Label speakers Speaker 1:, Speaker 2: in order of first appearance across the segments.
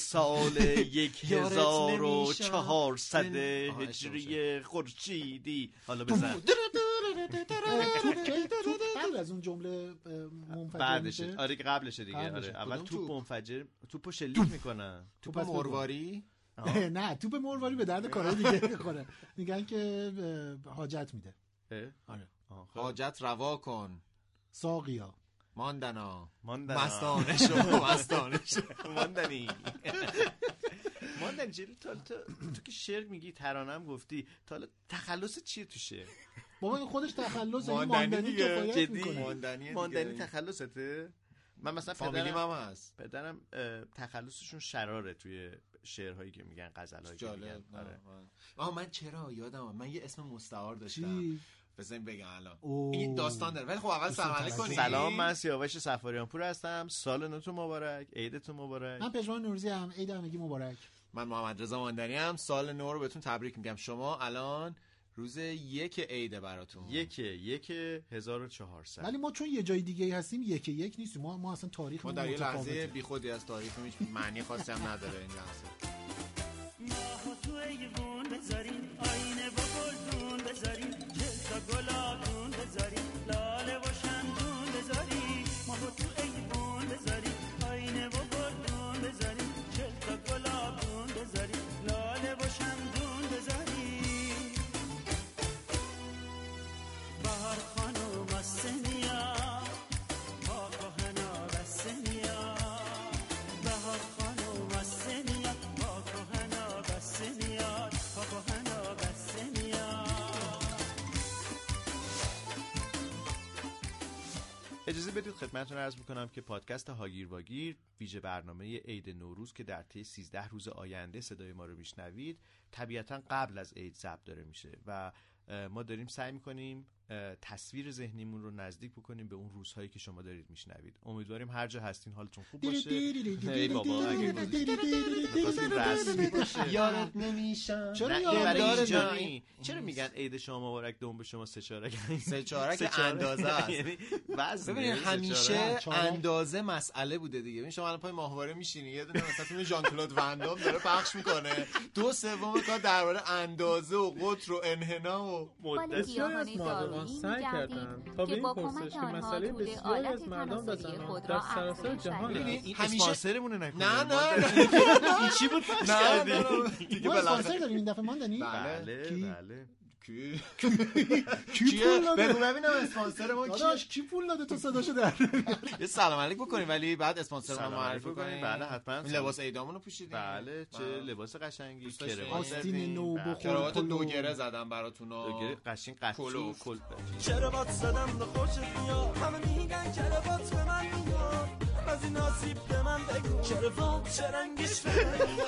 Speaker 1: سال یک هزار و چهارصد هجری خورشیدی حالا بزن
Speaker 2: قبل از اون جمله منفجر
Speaker 1: بعدشه
Speaker 2: میشه
Speaker 1: آره که قبلشه دیگه. آره اول توپ
Speaker 3: توپ؟
Speaker 1: منفجر توپو شلیک می‌کنن
Speaker 3: توپ. مرواری
Speaker 2: نه توپ مرواری به درد کارهای دیگه می‌خوره میگن که حاجت میده آره
Speaker 1: خب.
Speaker 3: حاجت روا کن
Speaker 2: ساقیا
Speaker 3: ماندنا
Speaker 1: ماندنا.
Speaker 3: مستانه شو مستانه شو
Speaker 1: ماندنی ماندنی جلو تا تو, تو که شعر میگی ترانم گفتی تا حالا تخلص چیه تو شعر
Speaker 2: بابا این خودش تخلص این
Speaker 3: ماندنی.
Speaker 2: کفایت
Speaker 1: جدی؟
Speaker 2: می‌کنه
Speaker 3: ماندنی
Speaker 1: ماندنی. تخلصته من مثلا
Speaker 3: فامیلیم
Speaker 1: پدرم
Speaker 3: هم هست
Speaker 1: پدرم تخلصشون شراره توی شعرهایی که میگن غزلهایی که میگن آره.
Speaker 3: آه من چرا یادم. من یه اسم مستعار داشتم
Speaker 2: چی
Speaker 3: بزنین بگم الان. این داستان داره. ولی خب اول سلام کنیم
Speaker 1: سلام من سیاوش سفاریان پور هستم. سال نوتون مبارک عیدتون مبارک.
Speaker 2: من پژمان نوروزی هم. عید همگی مبارک.
Speaker 3: من محمد رضا ماندنی هم. سال نو رو بهتون تبریک میگم. شما الان روز یک عیده براتون.
Speaker 1: یک یک 1400
Speaker 2: ولی ما چون یه جای دیگه هستیم یک یک نیستیم. ما ما اصلا تاریخ
Speaker 3: ما در یه لحظه بیخودی از تاریخ هیچ معنی خاصی هم نداره این لحظه.
Speaker 4: تو ایوون
Speaker 1: اجازه بدید خدمتتون عرض بکنم که پادکست هاگیر واگیر ویژه برنامه عید نوروز که در طی 13 روز آینده صدای ما رو میشنوید طبیعتا قبل از عید ضبط داره میشه و ما داریم سعی می‌کنیم تصویر ذهنیمون رو نزدیک بکنیم به اون روزهایی که شما دارید میشنوید. امیدواریم هر جا هستین حالتون خوب باشه. ای بابا اگه
Speaker 3: یادت نمیشم.
Speaker 2: چرا
Speaker 1: اینجایی چرا میگن عید شما مبارک دوم به شما سه چارک
Speaker 3: سه چارک. اندازه است.
Speaker 1: یعنی
Speaker 3: ببینید
Speaker 1: سه
Speaker 3: همیشه. اندازه مسئله بوده دیگه. ببین شما الان پای ماهواره میشینی یه دونه مثلا فیلم ژان کلود وندام داره پخش می‌کنه. دو سوم کار درباره اندازه و قطر و انحنا و
Speaker 1: مدت.
Speaker 5: دارویی سعی کردند تا به این پرسش که مسئله بسیاری از مردان و زنان در
Speaker 6: را
Speaker 5: سراسر جهان. است.
Speaker 3: همیشه-
Speaker 1: اسپانسرمونه نکنه
Speaker 3: نه نه نه
Speaker 1: چی بود
Speaker 3: نه
Speaker 1: کردی؟
Speaker 3: نه نه دیگه بالاخره
Speaker 2: اسپانسر داریم این دفعه ماندنی
Speaker 1: بله
Speaker 2: کی؟
Speaker 1: بله
Speaker 3: کی؟
Speaker 2: کی پول داده؟
Speaker 3: بگو ببینم اسپانسر ما
Speaker 2: داداش کی پول داده تو صداشو در
Speaker 3: یه سلام علیک بکنیم ولی بعد اسپانسر ما معرفی کنیم.
Speaker 1: بله حتما.
Speaker 3: لباس عیدامون رو پوشیدیم.
Speaker 1: بله چه. لباس قشنگی
Speaker 2: آستین. نو
Speaker 1: بله.
Speaker 2: بخور.
Speaker 3: کراوات. دو گره زدم براتون
Speaker 1: دوگره قشنگ قطو
Speaker 3: کلوف.
Speaker 1: کل
Speaker 4: چرا بات زدم؟ به خوشت میاد. همه میگن چرا بات به من میاد. از این آسیب به من بگو چرا بات چه رنگش؟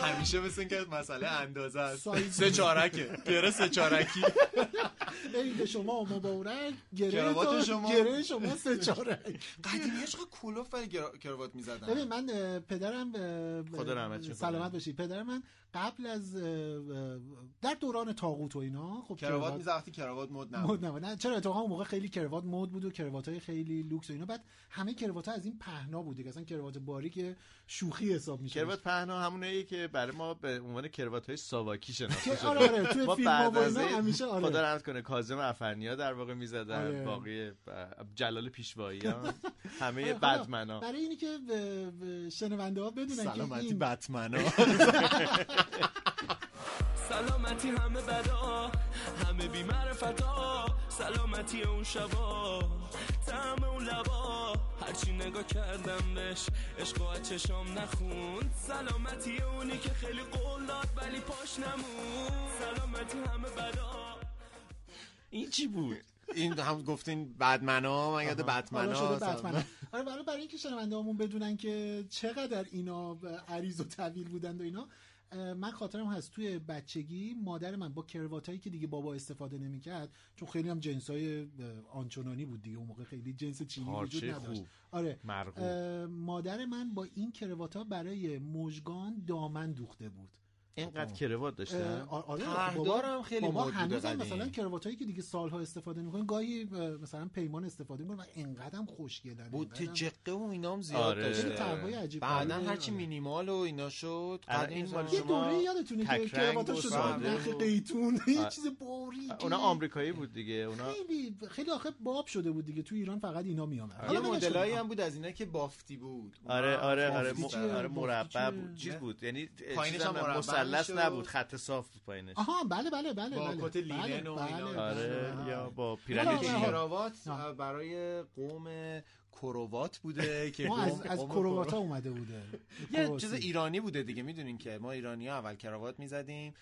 Speaker 3: همیشه مثل که مسئله اندازه است. سه چارکه گره سه چارکی
Speaker 2: عید شما مبارک گره
Speaker 3: کراوات
Speaker 2: تو-
Speaker 3: شما.
Speaker 2: گره شما سه چارک
Speaker 3: قدیمی چقدر کلوف گر- کراوات می‌زدن.
Speaker 2: ببین من پدرم
Speaker 1: خدا رحمتش.
Speaker 2: سلامت باشی. پدر من قبل از در دوران تاغوت و اینا خب
Speaker 3: کراوات می‌زد. وقتی کراوات مد نبود.
Speaker 2: مد نبود. نه چرا؟ اتفاقا اون موقع خیلی کروات مد بود و کروات های خیلی لوکس و اینا. بعد همه کروات ها از این پهنا بود دیگه. اصلا کروات باریک شوخی حساب میشه
Speaker 1: کروات پهنا همونه که برای ما به عنوان کروات های ساواکی شناخته
Speaker 2: که-
Speaker 1: شده.
Speaker 2: آره آره توی فیلم
Speaker 1: این
Speaker 2: همیشه
Speaker 1: خدا
Speaker 2: آره
Speaker 1: رحمت کنه کاظم افرنیا در واقع می‌زدن.
Speaker 2: آره.
Speaker 1: باقی جلال پیشواییان همه
Speaker 2: آره، حالا
Speaker 1: بدمنا
Speaker 2: برای اینی که شنونده ها بدونن که
Speaker 3: سلامتی
Speaker 2: این
Speaker 3: بتمنا
Speaker 4: سلامتی همه بدا همه بی معرفتا. سلامتی اون شبا تعم اون لبا. هرچی نگاه کردم بهش عشق و چشام نخوند. سلامتی اونی که خیلی قول داد ولی پاش نمون سلامتی همه بدا.
Speaker 1: این چی بود؟
Speaker 3: این هم گفتین بدمنا من یاد
Speaker 2: بتمن آره برای برای اینکه شنونده همون بدونن که چقدر اینا عریض و طویل بودند و اینا من خاطرم هست توی بچگی مادر من با کرواتایی که دیگه بابا استفاده نمی‌کرد چون خیلی هم جنسای آنچنانی بود دیگه اون موقع خیلی جنس چینی وجود نداشت.
Speaker 1: خوب.
Speaker 2: آره. مادر من با این کرواتا برای مژگان دامن دوخته بود.
Speaker 1: اینقدر کروات داشتن
Speaker 2: آره بابا-
Speaker 3: هم خیلی
Speaker 2: بابا هنوز هم. مثلا کراواتایی که دیگه سالها استفاده می‌کنن گاهی اه، مثلا پیمان استفاده می‌کنن و انقدر هم خوشگلن
Speaker 3: بوت
Speaker 2: هم-
Speaker 3: جقه و اینام زیاد
Speaker 1: آره.
Speaker 2: عجیب
Speaker 3: بعدا. هرچی مینیمال و اینا شد قدیم
Speaker 1: این مال
Speaker 2: یه
Speaker 1: شما
Speaker 2: دوره یادتونه که کرواتا
Speaker 1: ساده
Speaker 2: نخ قیتون یه. چیز باریکی
Speaker 1: اونا آمریکایی بود دیگه اونا
Speaker 2: خیلی خیلی آخه باب شده بود دیگه تو ایران فقط اینا میامد
Speaker 3: یه مدلایی هم بود از اینا که بافتی بود
Speaker 1: آره آره آره؟ آره مربع؟ بود چیز. بود یعنی
Speaker 3: پایینش هم مربع
Speaker 1: مثلث. نبود خط صاف بود پایینش
Speaker 2: آها بله بله بله
Speaker 3: با
Speaker 2: بله
Speaker 3: کت لینن و
Speaker 2: بله،
Speaker 3: اینا.
Speaker 2: بله،
Speaker 1: آره
Speaker 2: بله.
Speaker 1: یا با.
Speaker 2: حالا-
Speaker 3: کراوات. برای قوم کروات بوده که
Speaker 2: ما از از
Speaker 3: قوم
Speaker 2: کرواتا اومده بوده.
Speaker 3: یه
Speaker 2: کرواسی.
Speaker 3: چیز ایرانی بوده دیگه می‌دونین که ما ایرانی ها اول کراوات می‌زدیم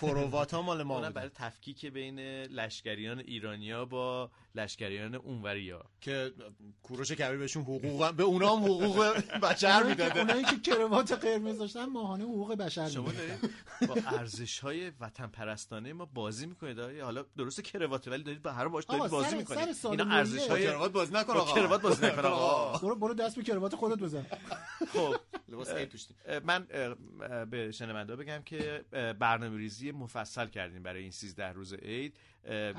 Speaker 3: کروات ها مال ما بوده.
Speaker 1: برای تفکیک بین لشکریان ایرانیا با لشکریان اونوریا.
Speaker 3: که کوروش کبیر بهشون حقوق به اونا هم حقوق بشر می‌داده.
Speaker 2: اونایی که کروات قرمز داشتن ماهانه حقوق بشر
Speaker 1: شما با ارزش های وطن پرستانه ما بازی می‌کنید حالا درست کراواته ولی دارید با هر باش دارید بازی می‌کنید. اینا. ارزش های
Speaker 3: کراوات بازی نکن آقا.
Speaker 1: کراوات بازی آقا
Speaker 2: برو. برو دست به کروات خودت بزن.
Speaker 1: خب.
Speaker 3: لباس
Speaker 1: من به شنونده بگم که برنامه ریزی مفصل کردیم برای این 13 روز عید.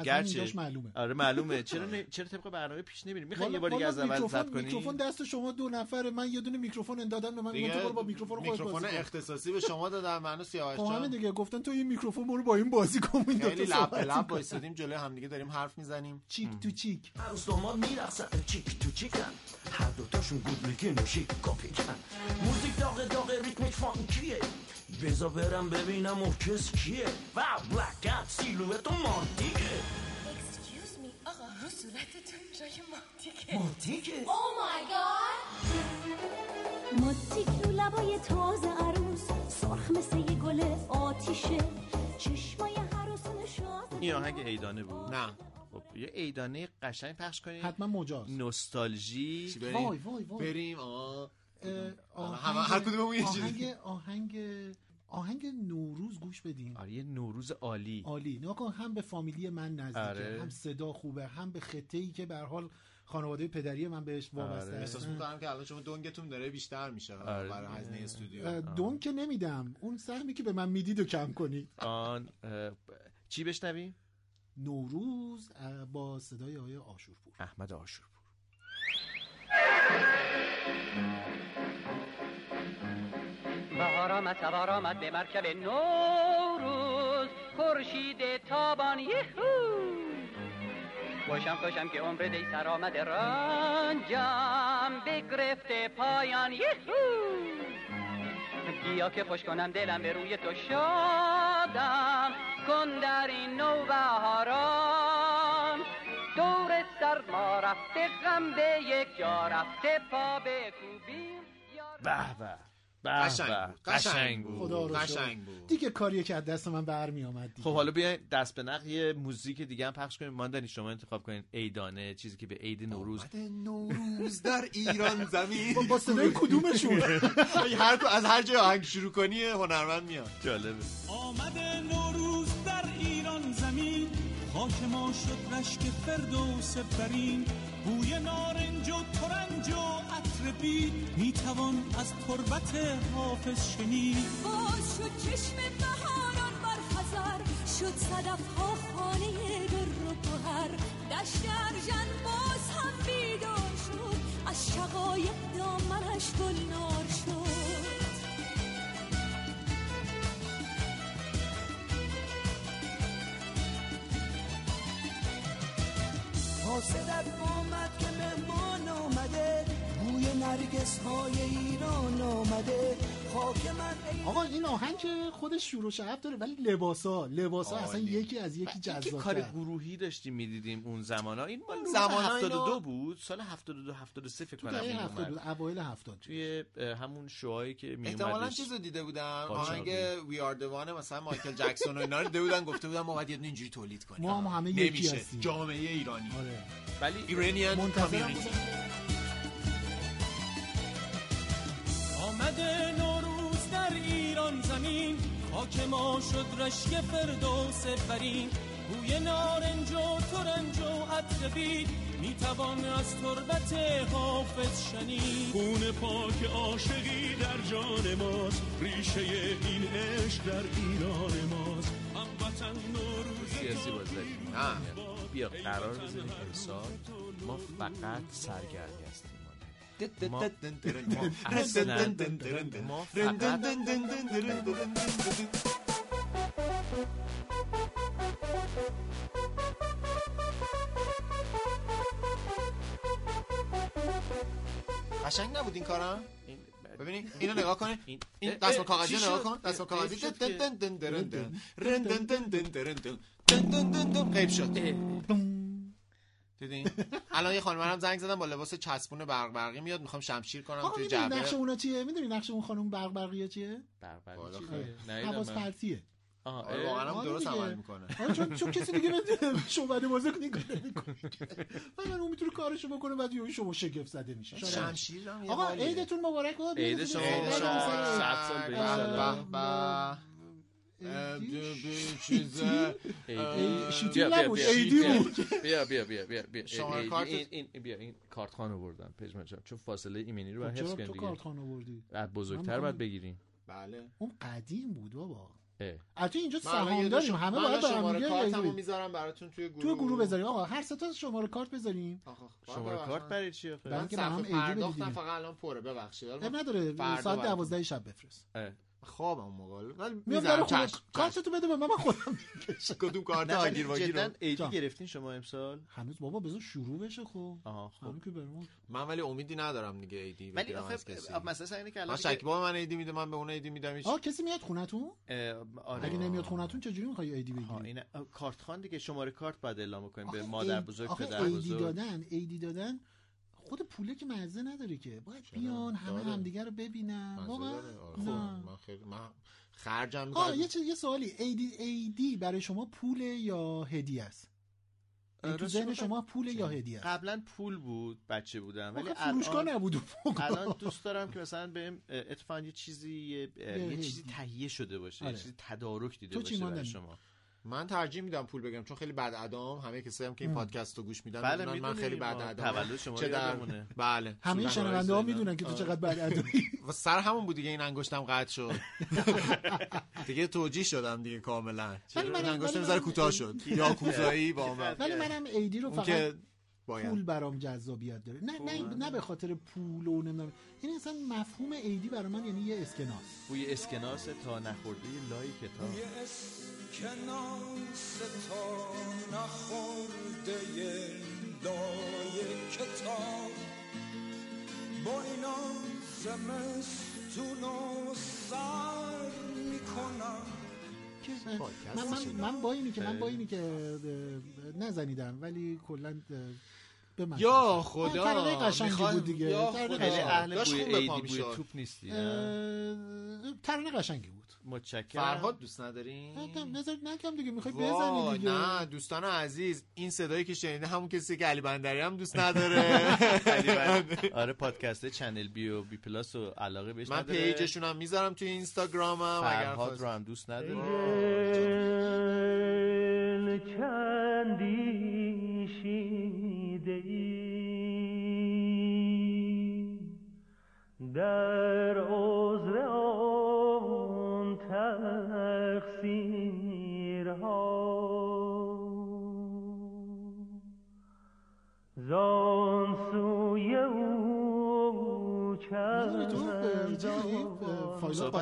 Speaker 1: گرچه
Speaker 2: اینجاش معلومه.
Speaker 1: آره معلومه. چرا نه... چرا طبق برنامه پیش نمیریم؟ می‌خوای یه بار دیگه از اول ضبط کنی؟
Speaker 2: میکروفون دست شما دو نفره. من یه دونه میکروفون اندادن به من برو با میکروفون خودت
Speaker 3: میکروفون
Speaker 2: کن.
Speaker 3: اختصاصی به شما دادن منو سیاوش
Speaker 2: خب همین
Speaker 3: جان
Speaker 2: دیگه. گفتن تو این میکروفون برو با این بازی کن. این
Speaker 3: خیلی لب لب
Speaker 2: کن.
Speaker 3: وایسادیم جلوی همدیگه. داریم حرف می‌زنیم.
Speaker 2: چیک تو چیک.
Speaker 6: عروس داماد میرقصن. چیک تو چیکن. هر دوتاشون گود میگن و شیک کاپیکن موزیک داغ داغ ریتمش فانکیه. بزا برم ببینم اون کس کیه و بلک ات سیلویت و مانتیکه
Speaker 5: Excuse me آقا رو صورتتون جای مانتیکه
Speaker 6: مانتیکه
Speaker 7: ماتیک رو لبای تازه عروس سرخ مثل یه گل آتیشه چشمای عروس نشاز
Speaker 1: این آهنگ عیدانه بود
Speaker 3: نه
Speaker 1: خب یه عیدانه قشنگ پخش کنید
Speaker 2: حتما مجاز
Speaker 1: نوستالژی
Speaker 3: بریم
Speaker 2: وای وای وای
Speaker 3: بریم آه
Speaker 2: اه،
Speaker 3: همه- هر کدوممون یه چیزی.
Speaker 2: آهنگ آهنگ آهنگ نوروز گوش بدیم
Speaker 1: آره یه نوروز عالی.
Speaker 2: عالی. نگاه کن هم به فامیلی من نزدیکه
Speaker 1: آره.
Speaker 2: هم صدا خوبه هم به خطه ای که به هر حال خانواده پدری من بهش وابسته.
Speaker 1: آره.
Speaker 3: احساس. می‌کنم که الان شما دنگتون داره بیشتر میشه
Speaker 1: آره.
Speaker 3: برای هزینه استودیو.
Speaker 2: اه، دون که نمیدم. اون سهمی که به من می‌دید و کم کنی
Speaker 1: آن چی بشنویم
Speaker 2: نوروز با صدای آقای آشورپور.
Speaker 1: احمد آشورپور.
Speaker 8: بهار آمد سوار آمد به مرکب نوروز. خورشید تابان یهو. خوشم خوشم که عمر دی سر آمده رنجم. بگرفته پایان یهو. بیا که خوش کنم دلم به روی تو شادم. کن در این نو بهاران. دور سرما رفته غم به یک جا رفته پا به کوبیم.
Speaker 1: به به.
Speaker 3: قشنگ. بود قشنگ بود.
Speaker 2: خدا رو
Speaker 3: قشنگ
Speaker 2: شکر.
Speaker 3: بود.
Speaker 2: دیگه کاریه که از دست من برمی آمد دیگه.
Speaker 1: خب حالا بیاین دست به نقل یه موزیک دیگه هم پخش کنیم. ماندنی شما انتخاب کنین عیدانه چیزی که به عید نوروز
Speaker 3: آمده نوروز در ایران زمین.
Speaker 2: با- صدای کدومشون؟
Speaker 3: هر کو- از هر جای آهنگ شروع کنی هنرمند میاد.
Speaker 1: جالبه.
Speaker 4: آمده نوروز در ایران زمین. خاک ما شد رشک فردوس برین بوی نارنج و ترنج و عطر بید. می‌توان از تربت حافظ شنید.
Speaker 7: باز شد چشم بهاران بر خزر شد صدف ها خانه در و گوهر. دشت ارژن باز هم بیدار شد. از شقایق دامنش گلنار شد.
Speaker 6: حاسدت آمد که مهمان آمده بوی نرگس های ایران آمده.
Speaker 2: آقا این آهنگ که خودش شور و شعب داره ولی لباسا لباسا اصلا
Speaker 3: عالی.
Speaker 2: یکی از یکی
Speaker 1: اینکه کار
Speaker 2: جذاب‌تر
Speaker 1: گروهی داشتیم می‌دیدیم اون زمان ها. این مال
Speaker 3: زمانا
Speaker 1: زمان
Speaker 3: اینو-
Speaker 1: 72 بود. سال 72 73 فکر
Speaker 2: تو
Speaker 1: کنم این
Speaker 2: 70
Speaker 1: اومد.
Speaker 2: اوایل 70
Speaker 1: توی همون شوهایی که می
Speaker 3: احتمالا
Speaker 1: اومدش.
Speaker 3: چیز رو دیده بودم. آهنگ وی آر دوان مثلا مایکل جکسون و اینا رو دیده بودن گفته بودن ما باید یه اینجوری تولید کنیم.
Speaker 2: ما هم همه یکی
Speaker 3: نمیشه.
Speaker 2: هستیم.
Speaker 3: جامعه ایرانی.
Speaker 2: آره.
Speaker 1: ولی
Speaker 3: ایرانیان کامیونیتی
Speaker 4: خاک ما شد رشک فردوس برین
Speaker 9: بوی نارنج و ترنج و عطر بید می‌توان از تربت حافظ شنید. خون پاک عاشقی در جان ماست. ریشه این عشق در ایران ماست. هموطن نوروز
Speaker 1: سیاسی باز داریم
Speaker 3: نه.
Speaker 1: بیا قرار بزنیم امسال. ما فقط سرگرمی هستیم. ما ما
Speaker 3: قشنگ نبود این کارم ببینید اینو نگاه کنید
Speaker 1: این-
Speaker 3: دستمال
Speaker 1: اه،
Speaker 3: کاغذی نگاه؟ کن دستمال
Speaker 1: اه،
Speaker 3: کاغذی دن دن دن دن. رن دن دن دن درن دن. دن دن دن دن. دیدین الان یه خانم هم زنگ زدم با لباس چسبون برق برقی میاد می‌خوام شمشیر کنم
Speaker 2: آقا
Speaker 3: توی
Speaker 2: می‌دونی
Speaker 3: جعبه
Speaker 2: نقش اونا چیه می‌دونی نقش اون خانم برق برقیه چیه.
Speaker 1: دیگه؟ ندیدم
Speaker 2: حواس. پرتیه
Speaker 1: آها،
Speaker 3: آره، واقعا هم
Speaker 2: آره
Speaker 3: درست. عمل می‌کنه
Speaker 2: آره چون چون کسی دیگه شما بازی نگاه نمی‌کنه من اون می‌تونه کارشو بکنه بعد یهو شما شگفت زده میشه.
Speaker 3: شمشیر
Speaker 2: آقا. عیدتون مبارک باد
Speaker 1: عید شما
Speaker 3: عید
Speaker 1: مبارک.
Speaker 3: شما
Speaker 1: صد سال به
Speaker 3: چیزه.
Speaker 2: شوتی
Speaker 1: بیا، بیا،
Speaker 2: نبود
Speaker 1: بیا.
Speaker 2: بود
Speaker 1: بیا بیا بیا بیا بیا.
Speaker 3: کارت-
Speaker 1: این این بیا این کارت خان آوردم پژمان جان. چون فاصله ایمنی رو باید
Speaker 2: چرا
Speaker 1: حفظ
Speaker 2: تو
Speaker 1: کنیم
Speaker 2: کارت
Speaker 1: دیگه.
Speaker 2: خان آوردی؟
Speaker 1: بعد بزرگتر باید
Speaker 2: می‌خوام-
Speaker 1: بگیریم
Speaker 3: بله.
Speaker 2: اون قدیم بود بابا. البته اینجا سهام داریم. همه باید به هم دیگه
Speaker 3: کارتمو. می‌ذارم براتون توی گروه
Speaker 2: تو گروه. بذاریم. آقا هر سه تا شماره کارت بذاریم.
Speaker 1: شماره. کارت برای چی آخه؟
Speaker 2: برای
Speaker 3: من
Speaker 2: هم دیگه.
Speaker 3: فقط الان پره. ببخشید.
Speaker 2: نداره. ساعت
Speaker 3: براتون.
Speaker 2: دوازده شب بفرست.
Speaker 3: خوابم اون موقع. ولی
Speaker 2: میام
Speaker 3: می‌ذارم
Speaker 2: کارتتو بده به من من خودم
Speaker 3: کدوم کارت آگیر واگیر رو؟
Speaker 2: جان.
Speaker 1: گرفتین شما امسال؟
Speaker 2: هنوز بابا بذار شروع بشه خب.
Speaker 1: آها خب.
Speaker 2: همین که بریم
Speaker 3: من ولی امیدی ندارم دیگه ایدی
Speaker 1: ولی آخه مثلا اینه که
Speaker 3: من
Speaker 1: الان
Speaker 3: شکیبا به من ایدی میده من به اون ایدی میدم
Speaker 2: آه کسی میاد خونتون؟
Speaker 1: آره.
Speaker 2: اگه نمیاد خونتون چجوری می‌خوای ایدی
Speaker 1: ها
Speaker 2: بگیری؟
Speaker 1: این کارت خان دیگه شماره کارت باید اعلام کنیم به مادر بزرگ
Speaker 2: آخه
Speaker 1: پدر
Speaker 2: ایدی
Speaker 1: بزرگ.
Speaker 2: دادن ایدی دادن خود پوله که مزه نداره که باید بیان همه
Speaker 3: داره.
Speaker 2: همدیگه رو ببینن
Speaker 3: داره. آره، خب،
Speaker 2: نه.
Speaker 3: من خیلی من خرجم
Speaker 2: آه یه چیز یه سوالی ایدی ایدی برای شما پوله یا هدیه است این تو ذهن شما پوله یا هدیه است
Speaker 1: قبلا پول بود بچه بودم ولی
Speaker 2: فروشگاه
Speaker 1: الان
Speaker 2: نبود.
Speaker 1: الان دوست دارم که مثلا بهم اتفاقا یه چیزی یه. چیزی تهیه شده باشه
Speaker 2: آره.
Speaker 1: یه چیزی تدارک دیده
Speaker 2: تو چی
Speaker 1: باشه برای؟ شما
Speaker 3: من ترجیح میدم پول بگم چون خیلی بد ادام. همه کسایی هم که این. پادکست رو گوش میدن
Speaker 1: بله
Speaker 3: می‌دونن من خیلی بد ادام
Speaker 1: تولد شما
Speaker 3: چه در. بله.
Speaker 2: همه شنونده ها. می‌دونن که تو. چقدر بد ادایی
Speaker 3: و سر همون بود دیگه این انگشتم قطع شد. دیگه توجیه شدم دیگه کاملا.
Speaker 2: ولی من-
Speaker 3: انگشتم
Speaker 2: من-
Speaker 3: کوتاه شد. یا کوزایی با من.
Speaker 2: ولی منم ایدی رو فقط
Speaker 3: باید.
Speaker 2: پول برام جذابیت داره. نه نه نه به خاطر پول و نمی‌دونم. این اصلا مفهوم ایدی برای من یعنی یه اسکناس.
Speaker 1: بوی اسکناس تا نخورده لای کتاب
Speaker 9: کناس تا نخورده لای کتاب با اینا زمستون و سر می‌کنم.
Speaker 2: من, من. من با اینی که من با. اینی که نزنیدم ولی کلا به من
Speaker 3: یا خدا
Speaker 2: ترانه قشنگی بود دیگه.
Speaker 1: خیلی
Speaker 2: قشنگ.
Speaker 1: اهل
Speaker 3: داشت
Speaker 1: بوی
Speaker 3: پا
Speaker 1: بوی. توپ نیستی
Speaker 2: ترانه قشنگی بود.
Speaker 1: متشکرم.
Speaker 3: فرهاد دوست ندارین
Speaker 2: نه نظر نکم دیگه می‌خوای
Speaker 3: وای،
Speaker 2: بزنی دیگه.
Speaker 3: نه دوستان عزیز این صدایی که شنیده همون کسی که علی بندری هم دوست نداره.
Speaker 1: آره پادکست چنل‌بی و بی‌پلاس و علاقه بهش
Speaker 3: من.
Speaker 1: page
Speaker 3: شون هم می‌ذارم توی اینستاگرامم اگر
Speaker 1: فرهاد رو هم دوست نداره.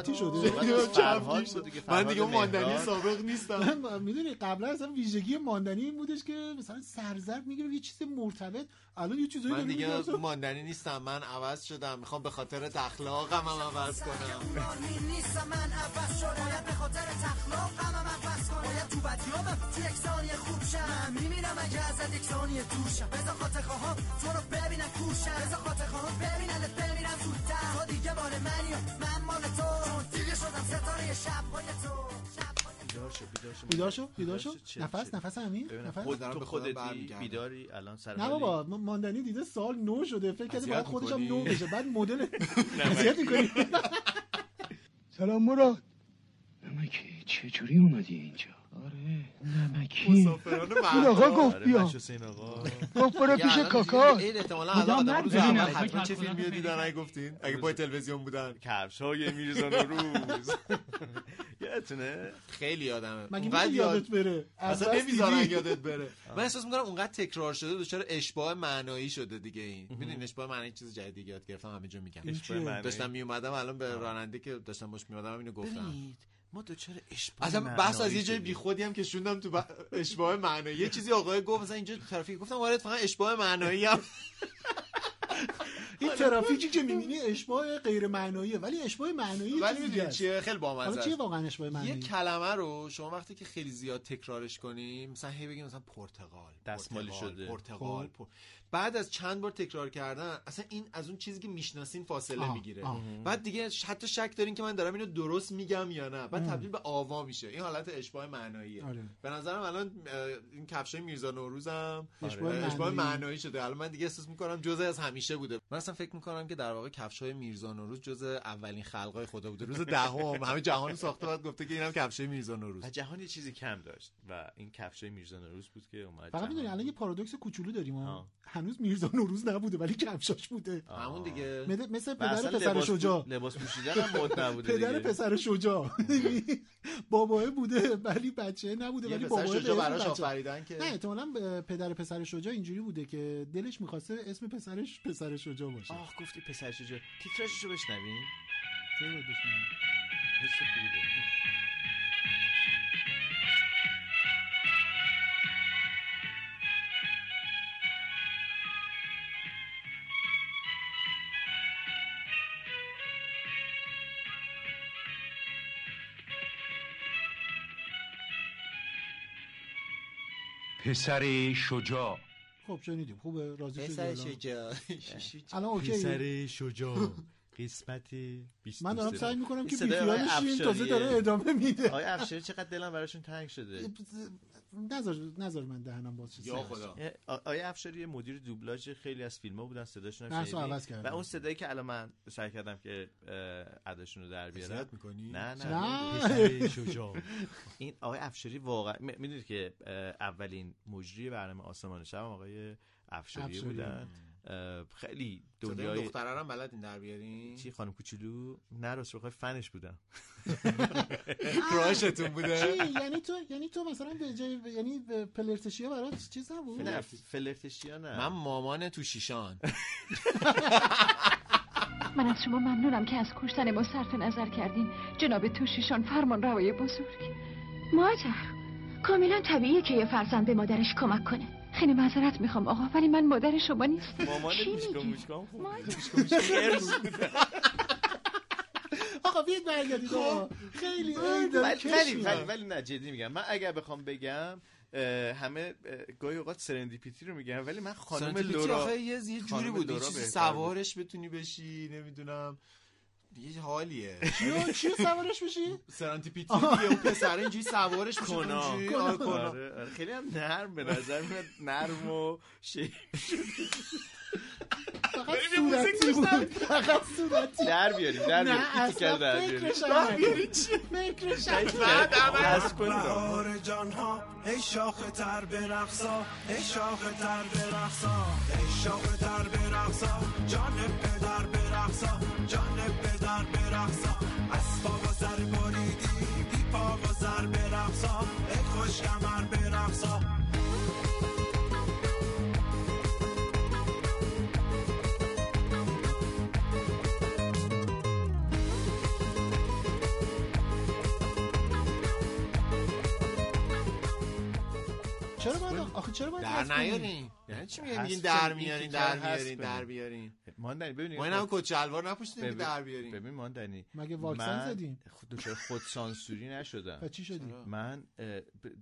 Speaker 2: اه، فایلات
Speaker 1: صحبت
Speaker 2: قاطی شده
Speaker 1: از
Speaker 3: من دیگه ماندنی. سابق نیستم.
Speaker 2: می‌دونی قبلا اصلا ویژگی ماندنی این بودش که مثلا سرزرد می‌گیره یه چیز مرتبط. الان یه چیزایی
Speaker 3: من دیگه ماندنی نیستم من عوض شدم. می‌خوام به خاطر اخلاقم هم عوض کنم.
Speaker 10: نیستم من عوض شدم. به خاطر تخلاقم هم عوض کنم. باید تو بدیابم تو یک ثانیه خوب شم. میمیرم اگه ازت یک ثانیه دوشم بذار خاطر خواهم تو رو ببینن کوشم بذار خاطر خواهم ببینن بمیرم زودتر. تو دیگه مال منی شبهای تو شبهای
Speaker 1: بیدار شو بیدار شو
Speaker 2: بیدار شو بیدار شو
Speaker 1: چه-
Speaker 2: نفس
Speaker 1: چه-
Speaker 2: نفس عمیق نفس.
Speaker 1: خود
Speaker 3: دارم
Speaker 1: تو خودتی. بیداری؟ الان سر
Speaker 2: نه؟ بابا ما- ماندنی دیده سال نو شده. فکر کرده
Speaker 3: اذیت
Speaker 2: باید خودش هم؟ نو بشه. بعد مدل اذیت می‌کنی.
Speaker 11: سلام مراد. نمکی چجوری اومدی اینجا؟ آره نمکی.
Speaker 3: مسافران
Speaker 11: این آقا. گفت
Speaker 1: آره
Speaker 11: بیا.
Speaker 1: بچه حسین آقا.
Speaker 11: گفت برو پیش
Speaker 3: الان
Speaker 11: کاکا.
Speaker 3: این احتمالا الان آدم روز. اول حتما چه فیلمی دیدن اگه گفتین اگه پای تلویزیون بودن.
Speaker 1: کفش های میرزان روز. یادتونه
Speaker 3: خیلی آدمه.
Speaker 2: مگه یادت بره؟
Speaker 3: اصلا نمی‌ذارن؟ یادت بره. من احساس می‌کنم اونقدر تکرار شده دچار اشباه معنایی شده دیگه این. می‌دونین اشباه معنایی چیز جدیدی یاد گرفتم همه جا میگم. داشتم میومدم الان به راننده که داشتم باش میومدم اینو گفتم.
Speaker 1: ما دوچار اشباه
Speaker 3: اصلا بحث از یه جای
Speaker 1: شدیم.
Speaker 3: بی خودی هم که شوندم تو ب- اشباه معنایی یه چیزی آقای گفت مثلا اینجا تو ترافیک گفتم وارد فقط اشباه معنایی هم
Speaker 2: این ترافیکی که می‌بینی اشباه غیر معناییه ولی اشباه معنایی
Speaker 3: ولی می‌دونی. چیه خیلی بامزه
Speaker 2: چیه. واقعا اشباه
Speaker 3: یه
Speaker 2: معنایی
Speaker 3: کلمه رو شما وقتی که خیلی زیاد تکرارش کنیم مثلا هی بگیم مثلا پرتغال
Speaker 1: دستمالی
Speaker 3: پرتغال،
Speaker 1: شده.
Speaker 3: پرتغال
Speaker 2: خب.
Speaker 3: پر- بعد از چند بار تکرار کردن اصلا این از اون چیزی که می‌شناسین فاصله
Speaker 2: آه،
Speaker 3: می‌گیره.
Speaker 2: آه.
Speaker 3: بعد دیگه حتی شک دارین که من دارم اینو درست میگم یا نه. بعد تبدیل به آوا میشه. این حالت اشباه معناییه.
Speaker 2: آره.
Speaker 3: به نظرم الان این کفشای میرزا نوروزم
Speaker 2: اشباه معنایی.
Speaker 3: شده. الان من دیگه احساس می‌کنم جزء از همیشه بوده. من اصلا فکر می‌کنم که در واقع کفشای میرزا نوروز جزء اولین خلقای خدا بوده. روز دهم. همه جهان ساخته بعد گفته که اینم کفشای میرزا نوروز.
Speaker 1: و جهان یه چیزی کم داشت و این کفش میرزا نوروز بود که اومد
Speaker 2: فقط. می‌دونی الان یه پارادوکس کوچولو داریم. هنوز میرزا نوروز نبوده ولی کفشاش بوده.
Speaker 3: همون دیگه.
Speaker 2: مثل پدر پسر شجاع.
Speaker 1: لباس پوشیدن هم مد نبوده
Speaker 2: پدر. پسر شجاع. باباه بوده ولی بچه نبوده ولی باباه
Speaker 3: شجاع
Speaker 2: اسم
Speaker 3: براش. آفریدن که.
Speaker 2: نه احتمالاً پدر پسر شجاع اینجوری بوده که دلش می‌خواسته اسم پسرش پسر شجاع باشه.
Speaker 1: آه گفتی پسر شجاع. تیتراژشو بشنویم.
Speaker 2: چرا بشنویم؟
Speaker 11: پسر شجاع.
Speaker 2: خب شنیدیم. خوبه راضی
Speaker 3: پسر؟ شجاع.
Speaker 2: الان اوکی.
Speaker 1: پسر شجاع. قسمت 23
Speaker 2: من دارم سعی می‌کنم که
Speaker 1: این آقای
Speaker 2: بیخیالشین تازه. داره ادامه میده.
Speaker 1: آقای افشاری چقدر دلم براشون تنگ شده.
Speaker 2: نظر نظر من دهنم باز شه.
Speaker 3: یا خدا
Speaker 1: یه- آ- آقای افشاری مدیر دوبلاژ خیلی از فیلم ها بودن.
Speaker 2: عوض کردن.
Speaker 1: و اون صدایی که الان من سعی کردم که اداشون رو در بیارم
Speaker 3: می‌کنی
Speaker 1: نه نه شجاع این آقای افشاری واقعا م- می‌دونید که اولین مجری برنامه آسمان شب هم آقای افشاری
Speaker 2: افشاری.
Speaker 1: بودن خیلی دنیای
Speaker 3: دختره هم بلدین در بیارین؟
Speaker 1: چی خانم کوچولو؟ نه راست بخوای فنش بودم.
Speaker 3: کراشتون بوده؟
Speaker 2: چی؟ یعنی تو یعنی تو مثلا به جای یعنی پلرتشیا برات چیز نبود؟
Speaker 1: نه. فلرتشیا نه.
Speaker 3: من مامان تو شیشان.
Speaker 12: من از شما ممنونم که از کشتن ما صرف نظر کردین. جناب توشیشان فرمان روای بزرگ مادر کاملا طبیعیه که یه فرزند به مادرش کمک کنه. خیلی معذرت می‌خوام آقا ولی من مادر شما نیستم.
Speaker 1: مامان
Speaker 12: چی میگی؟
Speaker 2: آقا بیاید برگردید آقا. خیلی
Speaker 1: ولی ولی نه جدی میگم. من اگر بخوام بگم همه اه، گاهی اوقات سرندیپیتی رو میگم ولی من خانم لورا
Speaker 3: یه جوری بود. سوارش بتونی بشی نمی‌دونم. یه حالیه؟
Speaker 2: چیو چیو سوارش بشی
Speaker 3: سرانتیپیتی دیگه اون پسر اینجوری سوارش بشه
Speaker 1: کنا. آره، آره. خیلی هم نرم به نظر میاد نرم و شیپ
Speaker 2: فقط صورتی بود. فقط صورتی.
Speaker 1: در بیاریم در بیاریم
Speaker 2: نه اصلا
Speaker 1: در بیاریم
Speaker 2: فکرش. فکرش
Speaker 10: بهار جان ها ای شاخ تر به رقصا ای شاخ تر به رقصا ای شاخ تر به رقصا جان پدر به رقصا جان پدر به رقصا از پا و سر بریدی بی پا و سر به رقصا ای خوش کمر به رقصا
Speaker 2: چرا باید آخه چرا باید
Speaker 3: در
Speaker 2: کنی؟
Speaker 3: یعنی چی میگین
Speaker 1: حذف
Speaker 3: میگین در میارین در میارین در
Speaker 1: کنیم.
Speaker 3: بیارین.
Speaker 1: ماندنی ببینید
Speaker 3: ما این هم کت شلوار نپوشیدیم که
Speaker 1: ببین-
Speaker 3: در بیارین.
Speaker 1: ببین ماندنی
Speaker 2: مگه واکسن
Speaker 1: من
Speaker 2: زدین
Speaker 1: خود خود سانسوری نشدم.
Speaker 2: و چی شدی؟
Speaker 1: من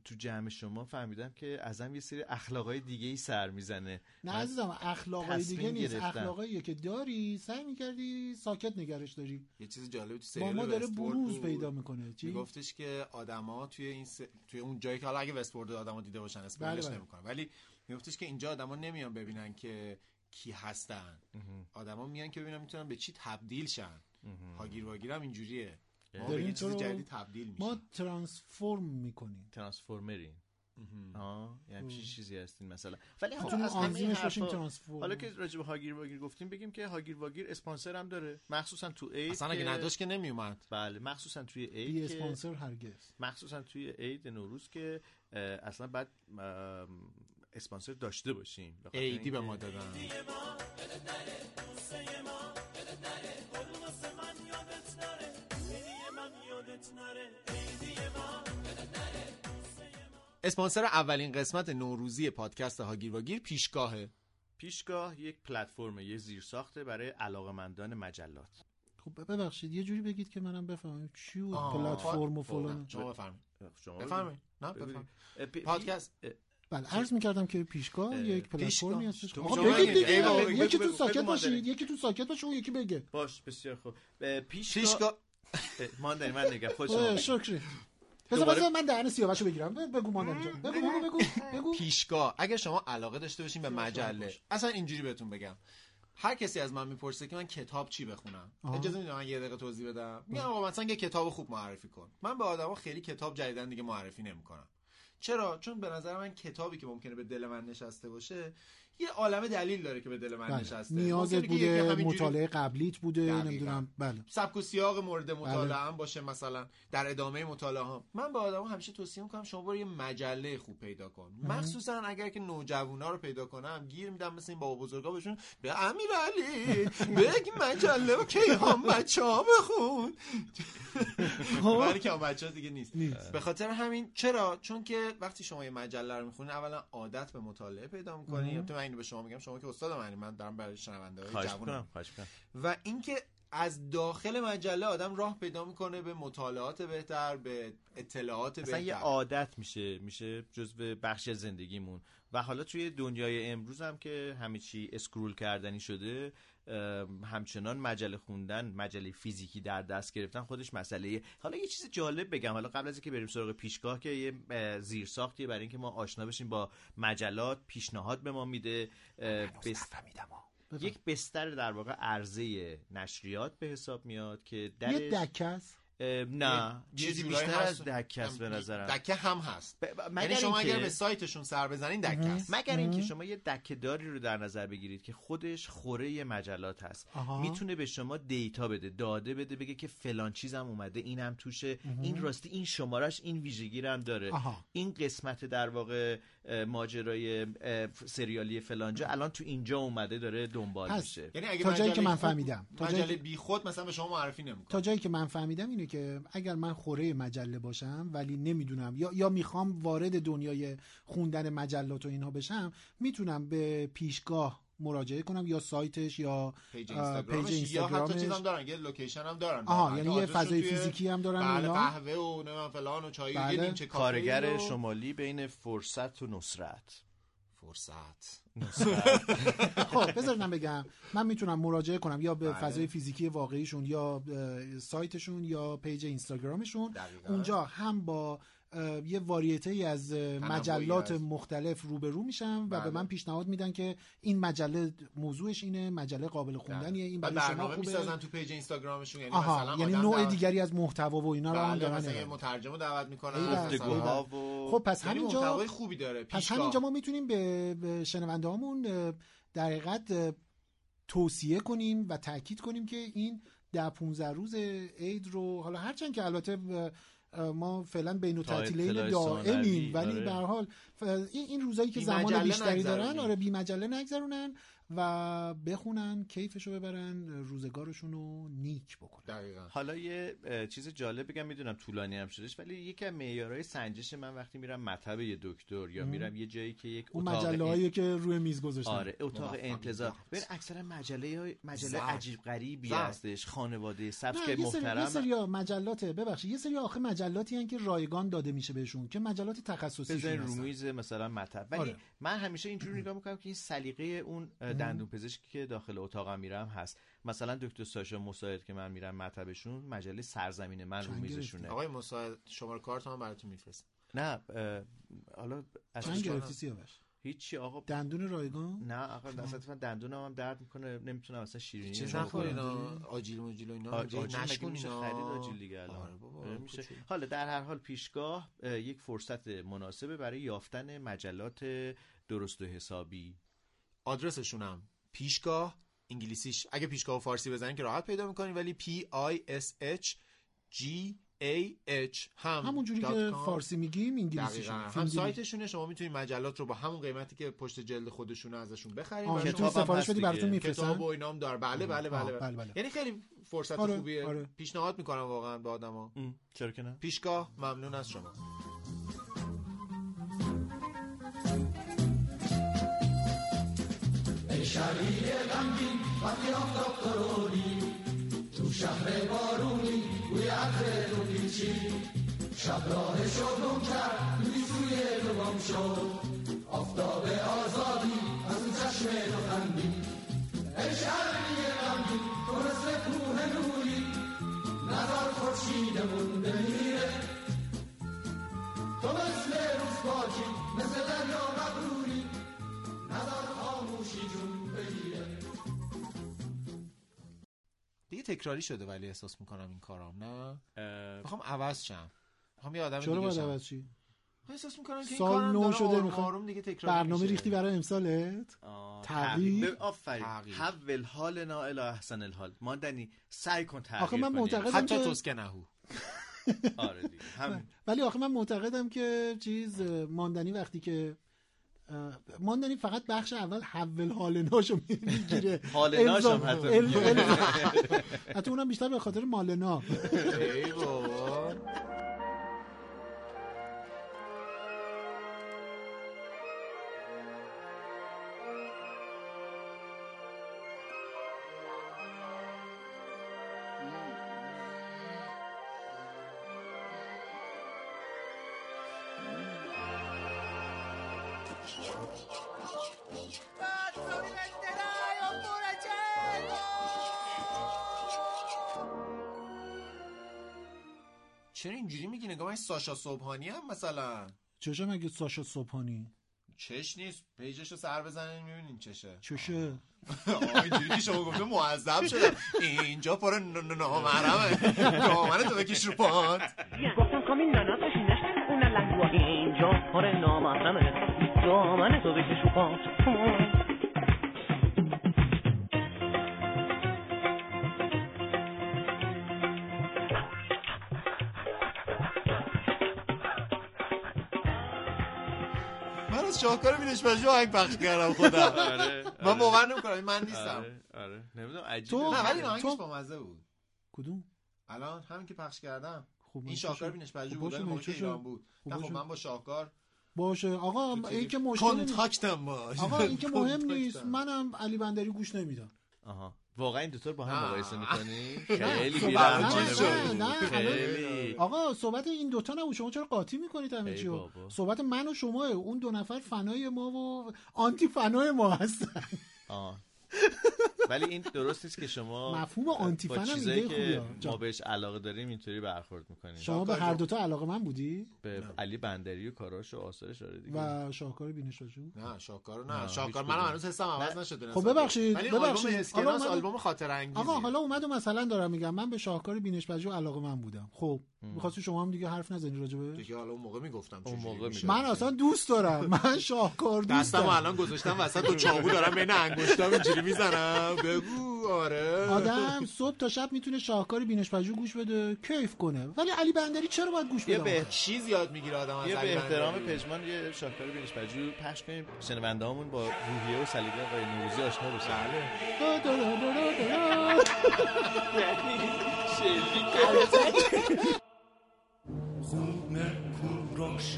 Speaker 1: تو جمع شما فهمیدم که ازم یه سری اخلاقای دیگه ای سر می‌زنه.
Speaker 2: نه عزیزم اخلاقای دیگه نیست.
Speaker 1: گرفتم.
Speaker 2: اخلاقاییه که داری سعی می‌کردی ساکت نگرش داری.
Speaker 3: یه چیز جالبی تو سریال
Speaker 2: ما داره بروز
Speaker 3: بود.
Speaker 2: پیدا می‌کنه. چی؟
Speaker 3: میگفتش که آدما توی این. توی اون جایی که حالا اگه وستورد آدما دیده باشن اسپویلش
Speaker 2: بله، بله.
Speaker 3: نمی‌کنم ولی میگفتش که اینجا آدما نمیان ببینن که کی هستن. آدما میان که ببینن می‌تونن به چی تبدیل شن. هاگیر واگیر هم اینجوریه. ما به یه چیز جدید تبدیل میشیم.
Speaker 2: ما ترانسفورم می‌کنیم.
Speaker 1: ترانسفورمرین آه یعنی چی چیزی هستین مثلا؟ ولی حالا از
Speaker 2: ترانسفورم.
Speaker 1: حالا که راجع به هاگیر واگیر گفتیم بگیم که هاگیر واگیر اسپانسر هم داره. مخصوصا تو اید
Speaker 3: اصلا اگه
Speaker 1: که-
Speaker 3: نداشت که نمیومد
Speaker 1: بله مخصوصا توی
Speaker 2: بی
Speaker 1: اید که
Speaker 2: اسپانسر هرگز.
Speaker 1: مخصوصا توی عید نوروز که اصلا بعد اسپانسر داشته باشیم.
Speaker 3: ایدی به ما دادن. اسپانسر اولین قسمت نوروزی پادکست هاگیر واگیر پیشگاهه.
Speaker 1: پیشگاه یک پلتفرم یه زیرساخته برای علاقمندان مجلات.
Speaker 2: خب ببخشید یه جوری بگید که منم بفهمم. چی بود پلتفرم و فلان؟
Speaker 3: شما بفرمایید.
Speaker 1: شما
Speaker 3: بفرمایید. نه. بفرمایید. پادکست.
Speaker 2: بله عرض می‌کردم که پیشگاه
Speaker 1: اه،
Speaker 2: یک پلتفرمی. هستش.
Speaker 1: تو
Speaker 2: آقا
Speaker 1: شما
Speaker 2: بگید. دیگه یکی تو ساکت باشید. یکی تو ساکت باشه اون یکی بگه.
Speaker 1: باش بسیار خوب. اه، پیشگاه اه، ماندنی من نگم
Speaker 2: اه،
Speaker 1: شما
Speaker 2: شکری. بذار من دهن سیاوشو بگیرم. بگو مادر جان. بگو بگو بگو بگو.
Speaker 3: پیشگاه. اگر شما علاقه داشته باشین به مجله. اصلا اینجوری بهتون بگم. هر کسی از من می‌پرسه که من کتاب چی بخونم.
Speaker 2: آها.
Speaker 3: اجازه می‌دید من یه دقیقه توضیح بدم؟ میگم آقا مثلا یه کتاب خوب معرفی کن. من به آدما خیلی کتاب جدیدن دیگه معرفی نمی‌کنم. چرا؟ چون به نظر من کتابی که ممکنه به دل من نشسته باشه یه عالم دلیل داره که به دل من
Speaker 2: بله.
Speaker 3: نشسته.
Speaker 2: نیازت بوده مطالعه قبلیت بوده. نمی‌دونم. بله.
Speaker 3: سبک و سیاق مورد مطالعه
Speaker 2: بله.
Speaker 3: هم باشه مثلا در ادامه مطالعه ها من به آدما همیشه توصیه می‌کنم شما برو یه مجله خوب پیدا کن. مخصوصا اگر که نوجوانا رو پیدا کنم گیر میدم مثل این بابا بزرگا بهشون به امیرعلی بگ مجله و کیهان بچه ها بخون. ولی که بچه ها دیگه نیست. به خاطر همین چرا؟ چون که وقتی شما یه مجله رو می‌خونین اولا عادت به مطالعه پیدا می‌کنین اینو به شما میگم. شما که استاد منی من دارم برای شنونده های
Speaker 1: خواهش
Speaker 3: جوان
Speaker 1: می‌کنم خواهش می‌کنم.
Speaker 3: و اینکه از داخل مجله آدم راه پیدا می‌کنه به مطالعات بهتر به اطلاعات
Speaker 1: اصلا یه
Speaker 3: بهتر.
Speaker 1: عادت میشه میشه جزو بخشی از زندگیمون. و حالا توی دنیای امروز هم که همه چی اسکرول کردنی شده همچنان مجله خوندن مجله فیزیکی در دست گرفتن خودش مسئله حالا یه چیز جالب بگم. حالا قبل از اینکه بریم سراغ پیشگاه که یه زیرساختیه برای اینکه ما آشنا بشیم با مجلات پیشنهاد به ما میده. بس- یک بستر در واقع عرضه نشریات به حساب میاد که در
Speaker 2: یه دکه است.
Speaker 1: نه. چیزی بیشتر. از دکه است به نظرم.
Speaker 3: دکه هم هست.
Speaker 1: ب- ب- مگر
Speaker 3: یعنی شما
Speaker 1: اینکه-
Speaker 3: اگر به سایتشون سر بزنین دکه هست.
Speaker 1: مگر اینکه شما یه دکهداری رو در نظر بگیرید که خودش خوره مجلات هست.
Speaker 2: آها.
Speaker 1: می‌تونه به شما دیتا بده داده بده بگه که فلان چیزم اومده اینم توشه. این راستی این شمارش این ویژگی هم داره.
Speaker 2: آها.
Speaker 1: این قسمت در واقع ماجرای سریالی فلانجا الان تو اینجا اومده داره دنبال. میشه.
Speaker 3: یعنی اگه
Speaker 2: تا جایی که من فهمیدم. تا جایی که-
Speaker 3: بی خود مثلا به شما معرفی نمی‌کنه.
Speaker 2: تا جایی که من فهمیدم اینه که اگر من خوره مجله باشم ولی نمی‌دونم یا یا می‌خوام وارد دنیای خوندن مجلات و اینها بشم می‌تونم به پیشگاه مراجعه کنم یا سایتش یا page
Speaker 3: اینستاگرامش
Speaker 2: page
Speaker 3: یا حتی
Speaker 2: اینستاگرامش.
Speaker 3: چیز هم دارن یه location هم دارن
Speaker 2: آها
Speaker 3: واقعا.
Speaker 2: یعنی یه فضای
Speaker 3: توی-
Speaker 2: فیزیکی هم دارن
Speaker 3: بله؟ قهوه و نمی‌دونم فلان و چای
Speaker 2: بله.
Speaker 3: یه نیمچه کافه
Speaker 1: کارگر
Speaker 3: و-
Speaker 1: شمالی بین فرصت و نصرت
Speaker 3: فرصت
Speaker 2: خب بذارید من بگم من می‌تونم مراجعه کنم یا به
Speaker 3: بله.
Speaker 2: فضای فیزیکی واقعیشون یا سایتشون یا page اینستاگرامشون
Speaker 3: دقیقاً.
Speaker 2: اونجا هم با یه variété ای از مجلات مختلف روبرو میشم و به
Speaker 3: بله.
Speaker 2: من پیشنهاد میدن که این مجله موضوعش اینه مجله قابل خوندنیه این
Speaker 3: و
Speaker 2: برای شما
Speaker 3: برنامه
Speaker 2: خوبه
Speaker 3: می‌سازن تو page اینستاگرامشون یعنی
Speaker 2: آها
Speaker 3: مثلا
Speaker 2: یعنی نوع
Speaker 3: دعوت-
Speaker 2: دیگری از محتوا و اینا رو هم
Speaker 3: بله
Speaker 2: دارن
Speaker 3: مثلا یه
Speaker 2: ارائه میدن.
Speaker 3: مترجم رو دعوت می‌کنن
Speaker 1: گفتگوها. و
Speaker 2: خب پس
Speaker 3: یعنی
Speaker 2: همینجا
Speaker 3: محتوای خوبی داره
Speaker 2: پس. همینجا ما می‌تونیم به, شنونده هامون در حقیقت توصیه کنیم و تاکید کنیم که این ده 15 روز عید رو حالا هرچند که البته ما فعلا بین تعطیلین دائمیم ولی
Speaker 1: آره.
Speaker 2: به هر حال این این روزایی که زمان بیشتری دارن. آره بی مجله نگذرونن و بخونن کیفشو ببرن روزگارشون رو نیک بکنن.
Speaker 3: دقیقاً.
Speaker 1: حالا یه چیز جالب بگم می‌دونم طولانی هم شدش ولی یکی از معیارهای سنجش من وقتی میرم مطب یه دکتر یا میرم یه جایی که یک
Speaker 2: اون
Speaker 1: اتاق
Speaker 2: مجله هایی که روی میز گذاشتن.
Speaker 1: آره اتاق انتظار. ببین اکثرا مجله های- مجله
Speaker 3: زرد.
Speaker 1: عجیب غریبی. هستش خانواده سبز
Speaker 2: نه
Speaker 1: که
Speaker 2: یه سری یه
Speaker 1: محترم.
Speaker 2: سری مجلات ببخشید یه سری آخه مجلاتی هن که رایگان داده میشه بهشون که مجلات تخصصی
Speaker 1: بزنین رو میز مثلا مطب. ولی
Speaker 2: آره.
Speaker 1: من همیشه اینجوری نگاه می‌کنم که این سلیقه اون دندون پزشکی که داخل اتاقم میرم هست. مثلا دکتر ساشا مساعد که من میرم مطبشون مجله سرزمین من رو میزشونه
Speaker 3: آقای مساعد شماره کارت هم براتون میفرست
Speaker 1: نه حالا از
Speaker 2: چند گرفتی سیاوش؟
Speaker 1: هیچی آقا.
Speaker 2: دندون رایگان؟
Speaker 1: نه آقا اصلا دندونم هم درد می‌کنه. نمی‌تونم اصلا شیرینی
Speaker 3: چیز
Speaker 1: رو
Speaker 3: نخور
Speaker 1: بخورم.
Speaker 3: اینا آجیل مجیل و اینا.
Speaker 1: میشه
Speaker 3: اینا.
Speaker 1: خرید آجیل دیگه الان؟
Speaker 3: آره
Speaker 1: میشه. حالا در هر حال پیشگاه اه، یک فرصت مناسبه برای یافتن مجلات درست و حسابی
Speaker 3: آدرسشونم. پیشگاه انگلیسیش. اگه پیشگاه و فارسی بزنین که راحت پیدا می‌کنین ولی P I S H G A H هم
Speaker 2: همونجوری
Speaker 3: دات
Speaker 2: که. فارسی میگیم انگلیسیش.
Speaker 3: هم. سایتشونه. شما می‌تونید مجلات رو با همون قیمتی که پشت جلد خودشونه ازشون بخرید
Speaker 2: آه،
Speaker 3: و
Speaker 2: می‌تونی
Speaker 3: شما-
Speaker 2: سفارش بدی براتون میفرستن.
Speaker 3: کتاب و اینا هم داره بله بله
Speaker 2: آه،
Speaker 3: بله,
Speaker 2: بله، بله.
Speaker 3: یعنی خیلی فرصت
Speaker 2: آره،
Speaker 3: خوبیه.
Speaker 2: آره.
Speaker 3: پیشنهاد می‌کنم واقعا به آدما.
Speaker 1: چرا که نه؟
Speaker 3: پیشگاه ممنون از شما.
Speaker 10: ای شهری غمگین وقتی آفتاب تو شهر بارونی بوی عطر تو پیچی. شب راه شدم کرد توی سوی تو گم شد. آفتاب آزادی از اون چشم تو خندی. ای شهری غمگین تو مثل کوه نوری. نزار خورشیدمون بمیره تو مثل روز پاکی مثل دریا مبروری. بگیره
Speaker 3: دیگه تکراری شده ولی احساس می‌کنم این کارام نه؟ می‌خوام عوض شم. می‌خوام یه آدم
Speaker 2: چرا باید
Speaker 3: شم.
Speaker 2: عوض چی
Speaker 3: احساس می‌کنم که این
Speaker 2: سال
Speaker 3: کارم
Speaker 2: نو شده
Speaker 3: آروم دیگه تکراری
Speaker 2: برنامه
Speaker 3: میشه.
Speaker 2: ریختی برای امسالت؟ تغییر؟
Speaker 1: آفرین. حول حالنا الی احسن الحال. ماندنی سعی کن تغییر
Speaker 2: آخه من. معتقدم
Speaker 3: حتی
Speaker 2: که-
Speaker 3: توسکنهو
Speaker 1: آره دیگه. هم
Speaker 2: ولی آخه من معتقدم که چیز ماندنی وقتی که ماندنی فقط بخش اول حول حالناشو می‌گیره.
Speaker 1: حالناش هم حتی.
Speaker 2: حتی اونم بیشتر به خاطر مالنا.
Speaker 3: ای بابا. چرا اینجوری میگی؟ نگاه من ساشا صبحانی هم مثلا.
Speaker 2: چشه مگه ساشا صبحانی.
Speaker 3: چش نیست. پیجش رو سر بزنین می‌بینین چشه.
Speaker 2: چشه.
Speaker 3: آه، اینجوری که شما گفته معذب شدم. اینجا پر ن- ن- نامحرمه. دامنه تو بکش رو پات.
Speaker 13: گفتم کامی نانا تشینش اون لنگوا اینجا پر نامحرمه. دامن تو بکش رو پات.
Speaker 3: از شاهکار بینش پژو آهنگ پخش کردم خودم
Speaker 1: آره،
Speaker 3: من
Speaker 1: آره.
Speaker 3: باور نمی‌کنم من نیستم
Speaker 1: آره آره نمی‌دونم عجیبه
Speaker 2: تو-
Speaker 3: نه ولی آهنگش با مزه بود
Speaker 2: کدوم
Speaker 3: الان همین که پخش کردم
Speaker 2: خب
Speaker 3: این شاهکار؟ بینش
Speaker 2: خب
Speaker 3: پژو بود موقع؟ ایران بود
Speaker 2: خب
Speaker 3: نه خب. من با شاهکار
Speaker 2: باشه آقا این که مشکل نیست.
Speaker 3: کانتاکتم باش
Speaker 2: آقا این که مهم. نیست منم علی بندری گوش نمیدم
Speaker 1: آها واقعا این دوتا با هم. مقایسه می‌کنی خیلی
Speaker 2: نه،
Speaker 1: خیلی
Speaker 2: آقا صحبت این دوتا نبود شما چرا قاطی می‌کنید همه
Speaker 1: ای
Speaker 2: چی رو؟
Speaker 1: بابا.
Speaker 2: صحبت من و شما اون دو نفر فنای ما و آنتی فنای ما هستن
Speaker 1: آه. ولی این درست نیست که شما
Speaker 2: مفهوم آنتی فن هم
Speaker 1: که
Speaker 2: خوبیه.
Speaker 1: ما. بهش علاقه داریم اینطوری برخورد می‌کنیم.
Speaker 2: شما به هر دوتا علاقه من بودی؟
Speaker 1: به علی بندری و کاراش و آثارش آره دیگه.
Speaker 2: و شاهکار بینش راجو
Speaker 3: نه شاهکار
Speaker 1: نه،
Speaker 3: نه شاهکار
Speaker 1: کدوم.
Speaker 3: هنوز حسم عوض نشده
Speaker 2: خب. ببخشید ببخشید.
Speaker 3: آلبوم آلبوم خاطر انگیزی
Speaker 2: آقا حالا اومد و مثلا دارم میگم. من به شاهکار بینش پژوه علاقه من بودم. خب می‌خواستی شما هم دیگه حرف نزنی راجبه
Speaker 3: دیگه حالا اون موقع می‌گفتم
Speaker 1: اون موقع
Speaker 2: من اصلا دوست دارم. من شاهکار دوست
Speaker 3: دستمو
Speaker 2: دارم.
Speaker 3: الان گذاشتم وسط دو چاقو دارم بین انگشتام اینجوری می‌زنم؟ بگو آره.
Speaker 2: آدم صبح تا شب می‌تونه شاهکار بینش پژوه گوش بده کیف کنه. ولی علی بندری چرا باید گوش
Speaker 1: یه
Speaker 2: بده؟
Speaker 1: به
Speaker 3: چیز یاد می‌گیره آدم از
Speaker 1: یه به احترام. پژمان یه شاهکار بینش پژوه پخش کنیم. شنونده هامون با روحیه و سلیقه آقای نوروزی آشنا بشن.
Speaker 3: بله.
Speaker 9: خون کوروش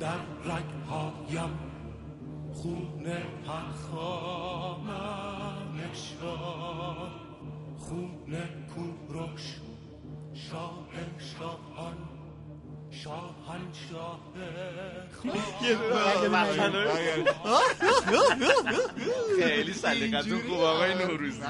Speaker 9: در رگهایم. خون هخامنشان خون کوروش شاه شاهان. شاهنشاه
Speaker 1: خیلی سلیقتون خوب آقای نوروزی.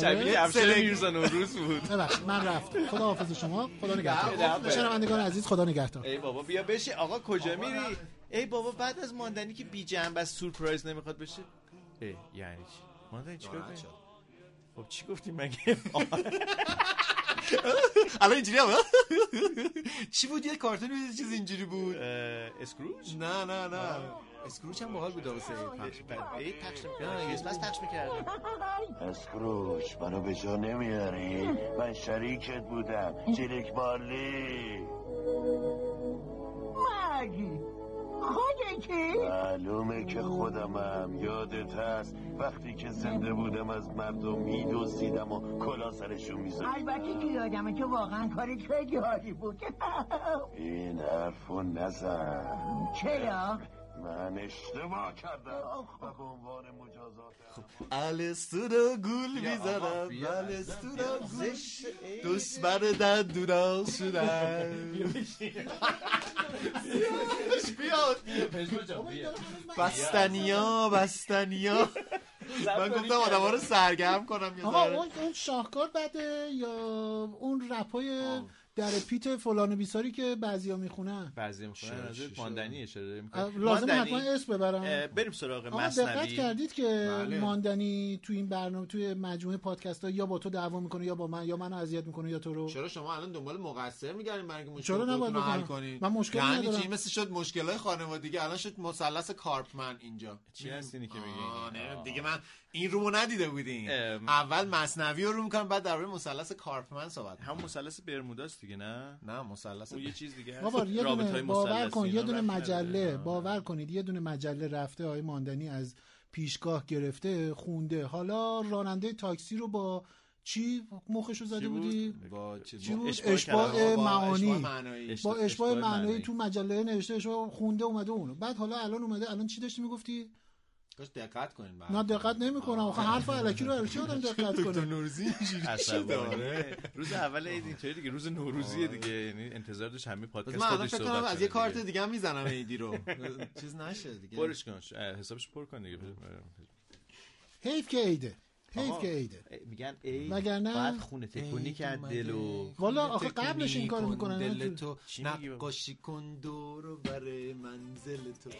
Speaker 1: شبیه. افشار میرزا نوروز بود.
Speaker 2: من رفت خدا حافظ شما. خدا نگهدار. شنوندگان عزیز خدا نگهدار.
Speaker 1: ای بابا بیا بشی آقا کجا میری؟ ای بابا بعد از ماندنی که بی جنب از سورپرایز نمی‌خواد بشه. ای یعنی چی؟ ماندنی چیکار کنی خب چی گفتی مگه؟
Speaker 3: الان اینجوری هم چی بود؟ یه کارتون بود یه چیز اینجوری بود.
Speaker 1: اسکروج
Speaker 3: نه نه نه. اسکروچ هم باحال بود واسه پخش
Speaker 1: ای پخش می‌کردن کریسمس پخش
Speaker 14: اسکروش منو به جا نمیاری. من شریکت بودم. جلیک مالی
Speaker 15: مگی. خودتی؟
Speaker 14: معلومه که خودمم یادت هست وقتی که زنده بودم از مردم میدوزیدم و کلا سرشون می‌زدم
Speaker 15: البته که یادمه که واقعا کارت خیلی حالی بود
Speaker 14: این حرفو نزن
Speaker 15: چرا؟
Speaker 14: من اشتباه کردم و به عنوان مجازات
Speaker 3: الستو رو گول می‌زنم. الستو گول. دوست بر دندونا شدن. بیاد. بستنیا بستنیا. من گفتم آدم ها رو سرگرم کنم یه.
Speaker 2: اون اون شاهکار بده یا اون رپای در پیت فلان و بیساری که بعضیا می‌خونن.
Speaker 1: بعضی می‌خونن؟ از
Speaker 3: چی
Speaker 1: ماندنی اشاره می‌کنه
Speaker 2: اه، لازم حتما اسم ببرم.
Speaker 1: بریم سراغ
Speaker 2: آقا دقت
Speaker 1: مصنوی.
Speaker 2: کردید که
Speaker 1: بله.
Speaker 2: ماندنی تو این برنامه توی مجموعه پادکست ها یا با تو دعوا می‌کنه یا با من یا منو اذیت می‌کنه یا تو رو.
Speaker 3: چرا شما الان دنبال مقصر میگردین برای اینکه مشکل رو حل؟ کنین؟
Speaker 2: من مشکلی
Speaker 3: یعنی
Speaker 2: ندارم.
Speaker 3: چی مثل شد مشکلای خانوادگی الان شد مثلث کارپمن اینجا.
Speaker 1: چی هست اینی که
Speaker 3: آه،
Speaker 1: میگی؟
Speaker 3: نه، دیگه من این رومو ندیده بودین. اول مصنوی رو رو می‌کنم بعد درباره مثلث کارپمن صحبت
Speaker 1: هم مثلث برموداست دیگه نه؟
Speaker 3: نه مثلث
Speaker 1: اون یه چیز دیگه هست.
Speaker 2: بابا یه دونه باور کن یه دونه. مجله باور کنید یه دونه مجله رفته های ماندنی از پیشگاه گرفته خونده. حالا راننده تاکسی رو با چی مخشو زده
Speaker 3: بود؟
Speaker 2: بودی؟
Speaker 3: با چیز-
Speaker 2: چی بود؟
Speaker 3: اشباع. با
Speaker 2: معانی. با
Speaker 3: اشباع
Speaker 2: اشباع معنایی
Speaker 3: معنایی.
Speaker 2: تو مجله نوشته اشباع خونده اومده اونو. بعد حالا الان اومده الان چی داشتی می‌گفتی؟
Speaker 3: داشت دقت کنین بعد
Speaker 2: نه دقت نمی‌کنم. آخه حرف الکی رو الکی آدم دقت
Speaker 3: دکتر
Speaker 2: کنه.
Speaker 3: نوروزی اینجوری آره.
Speaker 1: روز اول عید اینطوری دیگه. روز نوروزیه دیگه. یعنی انتظار داشت همه پادکست خودش
Speaker 3: فکر
Speaker 1: صحبت
Speaker 3: کنم از یه کارت
Speaker 1: دیگه.
Speaker 3: هم می‌زنم ایدی رو. چیز نشه دیگه.
Speaker 1: پرش کن. حسابش پر کن دیگه.
Speaker 2: حیف که عیده. حیف که عیده.
Speaker 1: میگن عید
Speaker 2: وگرنه-
Speaker 1: باید خونه تکونی کرد دل و
Speaker 2: والا آخه قبلش این کارو می‌کنن
Speaker 3: دل تو؟ نقاشی کن دور و بر منزل تو.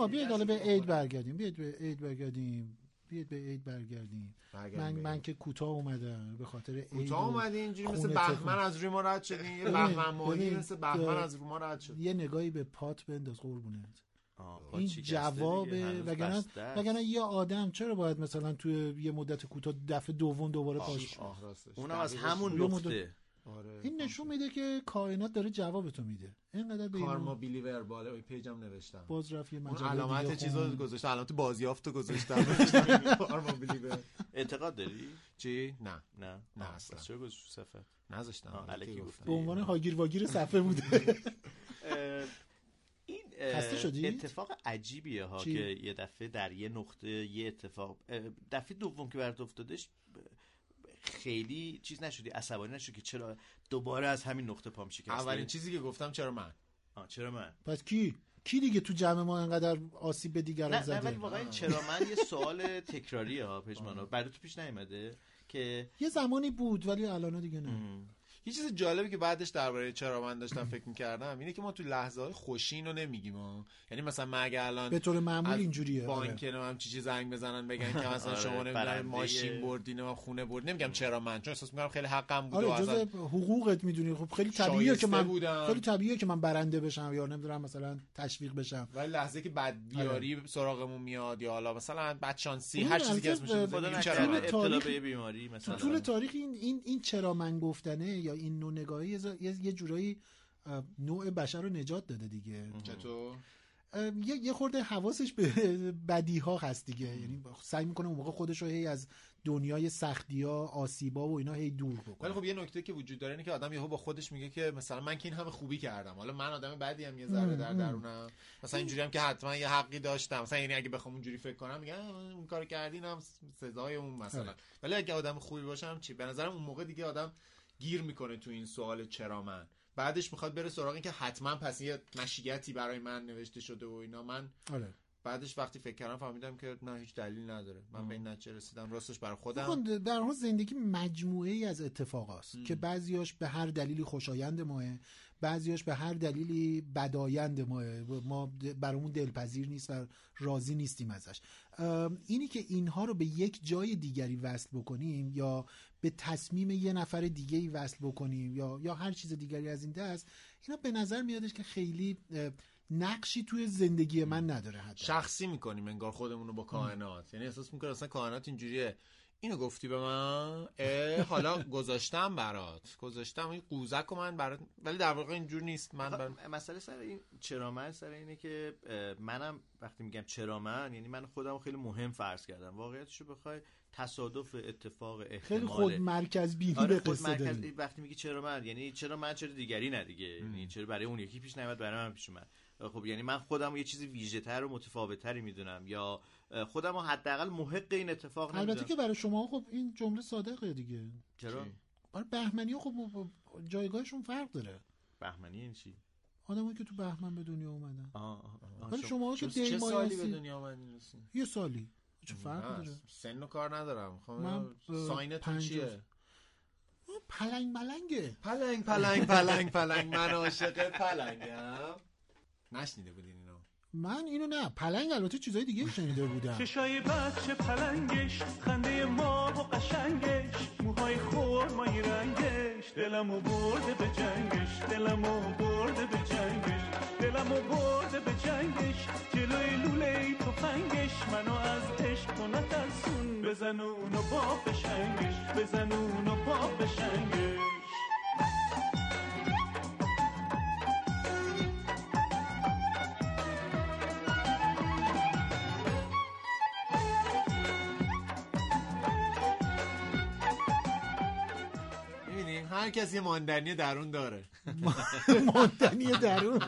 Speaker 2: آقا بیاید حالا به عید برگردیم. بیاید به عید برگردیم. بیاید به عید برگردیم. من من که کوتاه اومدم به خاطر عید
Speaker 3: کوتاه اومدی اینجوری مثل بهمن. از روی ما رد شدین یه بهمن ماهی مثل بهمن از روی ما رد شد.
Speaker 2: یه نگاهی به پات بنداز قربونت. این جواب وگرنه. وگرنه یه آدم چرا باید مثلا توی یه مدت کوتاه دفعه دوم دوباره پاش
Speaker 1: اونم از همون نقطه.
Speaker 3: آره
Speaker 2: این نشون میده که کائنات داره جواب تو میده. اینقدر به
Speaker 3: کارما
Speaker 2: این
Speaker 3: بیلیور بالا روی پیجم نوشتم.
Speaker 2: باز رفت یه
Speaker 3: اون
Speaker 2: مجله
Speaker 3: علامت
Speaker 2: دیگه
Speaker 3: چیز رو
Speaker 2: خوند.
Speaker 3: گذاشتم علامت بازیافت رو گذاشتم. کارما بیلیور
Speaker 1: اعتقاد داری؟
Speaker 3: چی؟ نه.
Speaker 1: نه.
Speaker 3: نه اصلا.
Speaker 1: چرا گذاشتی تو صفحه؟
Speaker 3: نذاشتم الکی
Speaker 1: الکی
Speaker 3: گفتم.
Speaker 2: به عنوان هاگیر واگیر صفحه بوده.
Speaker 1: این
Speaker 2: خسته شدید؟
Speaker 1: اتفاق عجیبیه ها
Speaker 2: چی؟
Speaker 1: که یه دفعه در یه نقطه یه اتفاق دفعه دوم که برات افتادش خیلی چیز نشدی عصبانی نشدی که چرا دوباره از همین نقطه پام شکسته
Speaker 3: اولین چیزی که گفتم چرا من؟
Speaker 1: آه، چرا من؟
Speaker 2: پس کی؟ کی دیگه تو جمع ما انقدر آسیب به دیگران
Speaker 1: نه نه
Speaker 2: زده؟
Speaker 1: ولی واقعا این چرا من یه سوال تکراریه ها پژمانا برای تو پیش نیومده که
Speaker 2: یه زمانی بود ولی الان دیگه نه.
Speaker 3: یه چیز جالبی که بعدش درباره چرا من داشتم فکر می‌کردم اینه که ما تو لحظه های خوشین رو نمیگیم ها. یعنی مثلا من اگه الان
Speaker 2: به طور معمول اینجوریه، آره.
Speaker 3: بانک هم چیزی زنگ بزنن بگن که مثلا
Speaker 1: آره،
Speaker 3: شما نمی‌دونم. ماشین بردین و خونه برد نمیگم چرا من چون احساس می‌کنم خیلی حقم بود و
Speaker 2: آره جز حقوقت می‌دونی خب خیلی طبیعیه که من
Speaker 3: بودم.
Speaker 2: خیلی طبیعیه که من برنده بشم یا نمی‌دونم مثلا تشویق بشم
Speaker 3: ولی لحظه که بدبیاری سراغمون میاد یا حالا مثلا بدشانسی
Speaker 2: اون
Speaker 3: هر چیزی که اسمش چرا
Speaker 2: ابتلا
Speaker 1: به بیماری مثلا
Speaker 2: طول تاریخ این این این چرا من گفتنه یا این نوع نگاهی یه, جورایی نوع بشر رو نجات داده دیگه.
Speaker 3: چطور؟
Speaker 2: یه یه خورده حواسش به بدی ها هست دیگه. یعنی سعی می‌کنه اون موقع خودش رو هی از دنیای سختی ها آسیبا و اینا هی دور بکنه.
Speaker 3: ولی خب یه نکته که وجود داره اینه که آدم یهو با خودش میگه که مثلا من که این همه خوبی کردم. حالا من آدم بدی هم یه ذره در. درونم. مثلا اینجوری هم که حتما یه حقی داشتم. مثلا یعنی اگه بخوام اونجوری فکر کنم میگم اون کار کردین هم سزای اون مثلا.
Speaker 2: آره.
Speaker 3: ولی اگه آدم خوبی باشم چی؟ به نظرم اون موقع دیگه آدم گیر می‌کنه تو این سوال چرا من. بعدش می‌خواد بره سراغ این که حتما پس یه مشیتی برای من نوشته شده و اینا. من
Speaker 2: آره.
Speaker 3: بعدش وقتی فکر کردم فهمیدم که نه هیچ دلیل نداره. من به این نتیجه رسیدم. راستش برای خودم.
Speaker 2: در حال زندگی مجموعه ای از اتفاقاست
Speaker 3: ام.
Speaker 2: که بعضیاش به هر دلیلی خوشایند ماه بعضیاش به هر دلیلی بدایند ماه. ما برامون دلپذیر نیست و راضی نیستیم ازش. اینی که اینها رو به یک جای دیگری وصل بکنیم یا به تصمیم یه نفر دیگه ای وصل بکنیم یا یا هر چیز دیگری از این دست اینا به نظر میادش که خیلی نقشی توی زندگی من نداره حتی.
Speaker 3: شخصی می‌کنیم انگار خودمون رو با کائنات. یعنی احساس می‌کنه اصلا کائنات اینجوریه. اینو گفتی به من؟ حالا گذاشتم برات. گذاشتم. این قوزک رو من برات ولی در واقع اینجور نیست. من بر...
Speaker 1: مسئله سر این چرا من؟ سر اینه که منم وقتی میگم چرا من یعنی من خودم رو خیلی مهم فرض کردم. واقعیتشو بخوای تصادف اتفاق احتمال
Speaker 2: خیلی خود مرکز بینی
Speaker 1: آره
Speaker 2: به
Speaker 1: خود مرکز
Speaker 2: داریم.
Speaker 1: وقتی میگی چرا من یعنی چرا من چرا دیگری نه دیگه؟ یعنی چرا برای اون یکی پیش نیامد برای من پیش اومد؟ خب یعنی من خودم یه چیزی ویژه تر و متفاوت تری می‌دونم. یا خودم حداقل محق این اتفاق
Speaker 2: البته
Speaker 1: نمی‌دونم.
Speaker 2: که برای شما خب این جمله صادقه دیگه.
Speaker 1: چرا؟
Speaker 2: برای بهمنی خب جایگاهشون فرق داره.
Speaker 1: بهمنی این چی؟
Speaker 2: آدمایی که تو بهمن به دنیا اومدن.
Speaker 1: آه، آه، آه.
Speaker 2: ولی
Speaker 1: شما-
Speaker 2: شما که
Speaker 3: سالی به دنیا رسید؟
Speaker 2: یه سالی. فرق
Speaker 3: نه،
Speaker 2: داره
Speaker 3: سن و کار ندارم. خب ساینتون. چیه؟
Speaker 2: پلنگ ملنگه.
Speaker 3: پلنگ پلنگ پلنگ پلنگ. من عاشق پلنگم. نشنیده بودین اینو؟
Speaker 2: من اینو نه پلنگ البته چیزای دیگه شنیده بودم.
Speaker 9: چشای بچه پلنگش خنده ما و قشنگش. موهای خورمایی رنگش. دلمو برده به جنگش دلمو برده به جنگش. دلمو برده به جنگش جلوی لوله تفنگش. منو و نترسون بزن اونو با بشنگش. بزن اونو با بشنگش.
Speaker 3: هر کسی یه ماندنی درون داره.
Speaker 2: ماندنی درون؟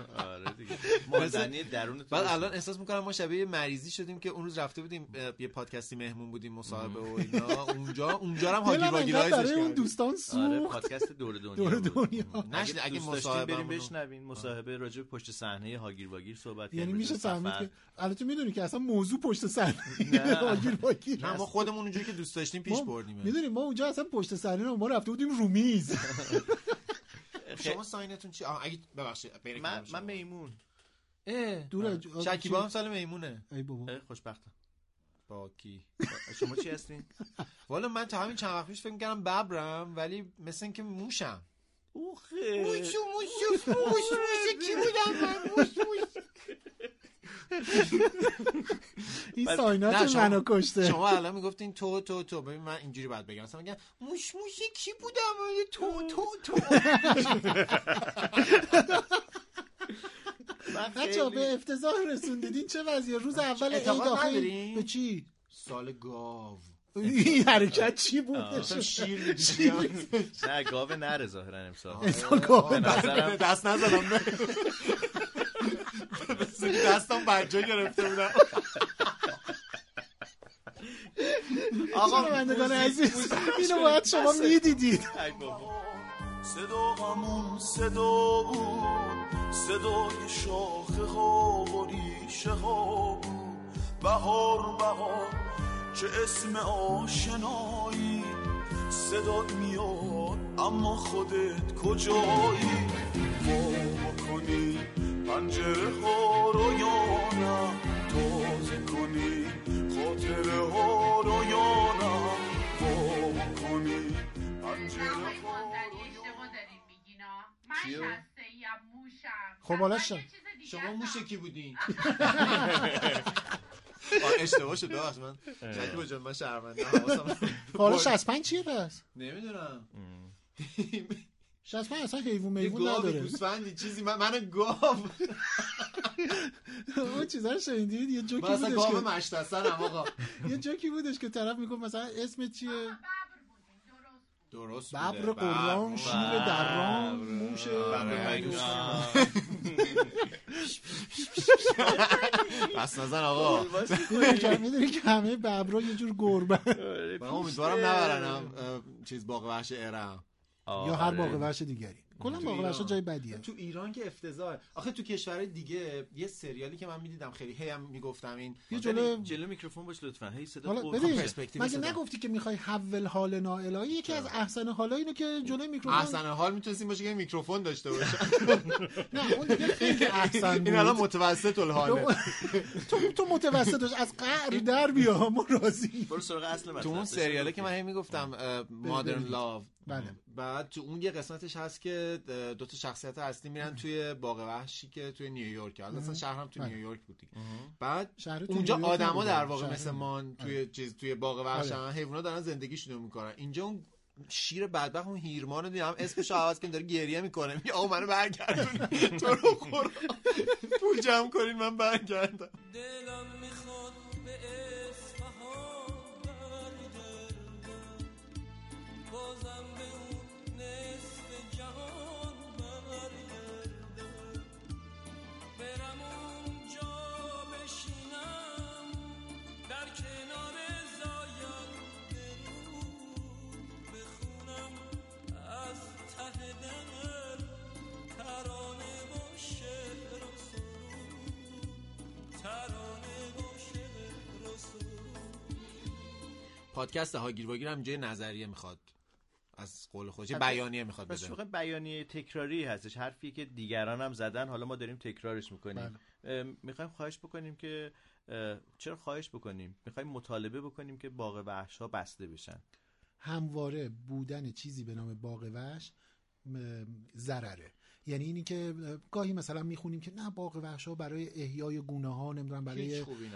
Speaker 1: ماندنی درون تو
Speaker 3: بعد. الان احساس می‌کنم ما شبیه یه مریضی شدیم که اون روز رفته بودیم یه پادکستی مهمون بودیم مصاحبه و اینا اونجا اونجا هم هاگیر واگیر
Speaker 2: برای
Speaker 3: رایزش
Speaker 2: اون
Speaker 3: کردیم.
Speaker 2: دوستان
Speaker 1: آره
Speaker 2: سوخت
Speaker 1: پادکست دور دنیا
Speaker 2: دور. دنیا
Speaker 3: نشنید اگه مصاحبه
Speaker 1: بریم بشنوین مصاحبه راجع به پشت صحنه هاگیر واگیر صحبت
Speaker 2: یعنی
Speaker 1: کردیم،
Speaker 2: میشه
Speaker 1: راجع به
Speaker 2: فهمید. که البته می‌دونی که اصلا موضوع پشت صحنه
Speaker 1: نه.
Speaker 2: واگیر
Speaker 3: ما خودمون اونجوری که دوست داشتیم پیش بردیم
Speaker 2: می‌دونی ما اونجا اصلا پشت صحنه ما رفته بودیم رو میز
Speaker 3: شما ساینتون چی؟ آه اگه ببخشید بین
Speaker 1: من. من میمون.
Speaker 3: اه،
Speaker 2: دور
Speaker 3: شکیبا هم سال میمونه.
Speaker 2: ای بابا.
Speaker 1: خوشبختم
Speaker 3: با کی؟
Speaker 1: شما چی هستین
Speaker 3: والا من تا همین چند وقت پیش فکر می‌کردم ببرم ولی مثل اینکه موشم.
Speaker 1: اوخه.
Speaker 3: موشو موشو موش موش کی بودم من؟ موش موش
Speaker 2: این ساینات منو کشته.
Speaker 3: شما الان می‌گفتین تو تو تو. ببین من اینجوری باید بگم. مثلا میگم موش موش کی بودم. تو تو تو.
Speaker 2: بچه به افتضاح رسوندین. چه وضعیه؟ روز اول عید
Speaker 3: ندارین؟
Speaker 2: به چی؟
Speaker 3: سال گاو.
Speaker 2: این حرکت چی بود؟
Speaker 3: شیر.
Speaker 1: نه گاو نره ظاهرا امسال.
Speaker 2: امسال گاو
Speaker 3: دست نزدم دستم بجا گرفته بودم.
Speaker 2: آقا شنوندگان عزیز؟ اینو باید شما می‌دیدید.
Speaker 16: صدا همون صدا بود. صدای شاخه ها و ریشه ها بود. بهار بهار چه اسم آشنایی. صدات میاد اما خودت کجایی؟ وا کنی پنجره ها رو یا نه تازه کنی خاطره ها رو یا نه. وا کنی پنجره ها
Speaker 3: چیو؟
Speaker 2: خب حالا شد
Speaker 3: شما موش کی بودین؟ آه، اشتباه شد ببخش من شکیبا جان من شرمنده حواسم
Speaker 2: حالا 65 چیه پس؟
Speaker 3: نمی‌دونم.
Speaker 2: 65 اصلا حیوان
Speaker 3: یه
Speaker 2: میوون
Speaker 3: گاوی
Speaker 2: نداره
Speaker 3: گوسفندی چیزی من من گاو.
Speaker 2: اون چیزا رو شنیدید یه جوکی بودش
Speaker 3: گاو
Speaker 2: که
Speaker 3: مشتسنم آقا.
Speaker 2: یه جوکی بودش که طرف می‌گفت مثلا اسمت چیه؟
Speaker 3: درست
Speaker 2: ببر. قران شیر. درام موش
Speaker 3: بس نزن آقا.
Speaker 2: می‌دونی که همه ببرا یه جور گربه.
Speaker 3: من امیدوارم نبرنم چیز باغ وحش ارم.
Speaker 2: یا هر باغ وحش دیگری. کلا
Speaker 3: تو
Speaker 2: باغ وحش
Speaker 3: ایران.
Speaker 2: جای بدیه.
Speaker 3: تو ایران که افتضاح آخه تو کشور دیگه یه سریالی که من می‌دیدم خیلی هی هم می‌گفتم این
Speaker 2: یه جلو
Speaker 1: جلو میکروفون باش لطفا. هی صدا
Speaker 3: پرسپکتیو
Speaker 2: مگه. نگفتی که می‌خوای حول حال نائلایی یکی از احسن حالا اینو که جلوی میکروفون
Speaker 3: احسن حال می‌تونستیم باشه که میکروفون داشته باشه.
Speaker 2: نه اون دیگه خیلی احسن بود
Speaker 3: این الان متوسط الحاله.
Speaker 2: تو تو متوسطش از قعر در بیا ما راضی
Speaker 1: برو سراغ اصل
Speaker 3: تو
Speaker 1: مطلب
Speaker 3: اون
Speaker 1: داشته
Speaker 3: سریاله. که من هی می‌گفتم مادرن. لاو
Speaker 2: بله.
Speaker 3: بعد تو اون یه قسمتش هست که دو تا شخصیت اصلی میرن توی باغ وحشی که توی نیویورک حالا اصلا شهر هم تو
Speaker 2: بله.
Speaker 3: نیویورک بود دیگه. بعد اونجا آدما. در واقع مثل مان توی چیز توی باغ وحش
Speaker 2: آره.
Speaker 3: هم حیونا دارن زندگیشون رو می‌کنن. اینجا اون شیر بدبخت اون هیرمان رو دیدم. اسمش رو عوض کنیم داره گریه می‌کنه. میگه آقا منو برگردون. تو رو خورا. پول جمع کنین من برگردم.
Speaker 9: دلم می‌خواد
Speaker 3: پادکست هاگیر واگیر هم یه نظریه می‌خواد. از قول خودش بیانیه می‌خواد بده.
Speaker 1: واقعا بیانیه تکراری هستش. حرفی که دیگران هم زدن حالا ما داریم تکرارش می‌کنیم. می‌خوایم خواهش بکنیم که چرا خواهش بکنیم؟ می‌خوایم مطالبه بکنیم که باغ وحش ها بسته بشن.
Speaker 2: همواره بودن چیزی به نام باغ وحش م، ضرره. یعنی اینی که اه، گاهی مثلا می‌خونیم که نه باغ وحش ها برای احیای گونه ها نمی‌دونم برای
Speaker 3: خوبی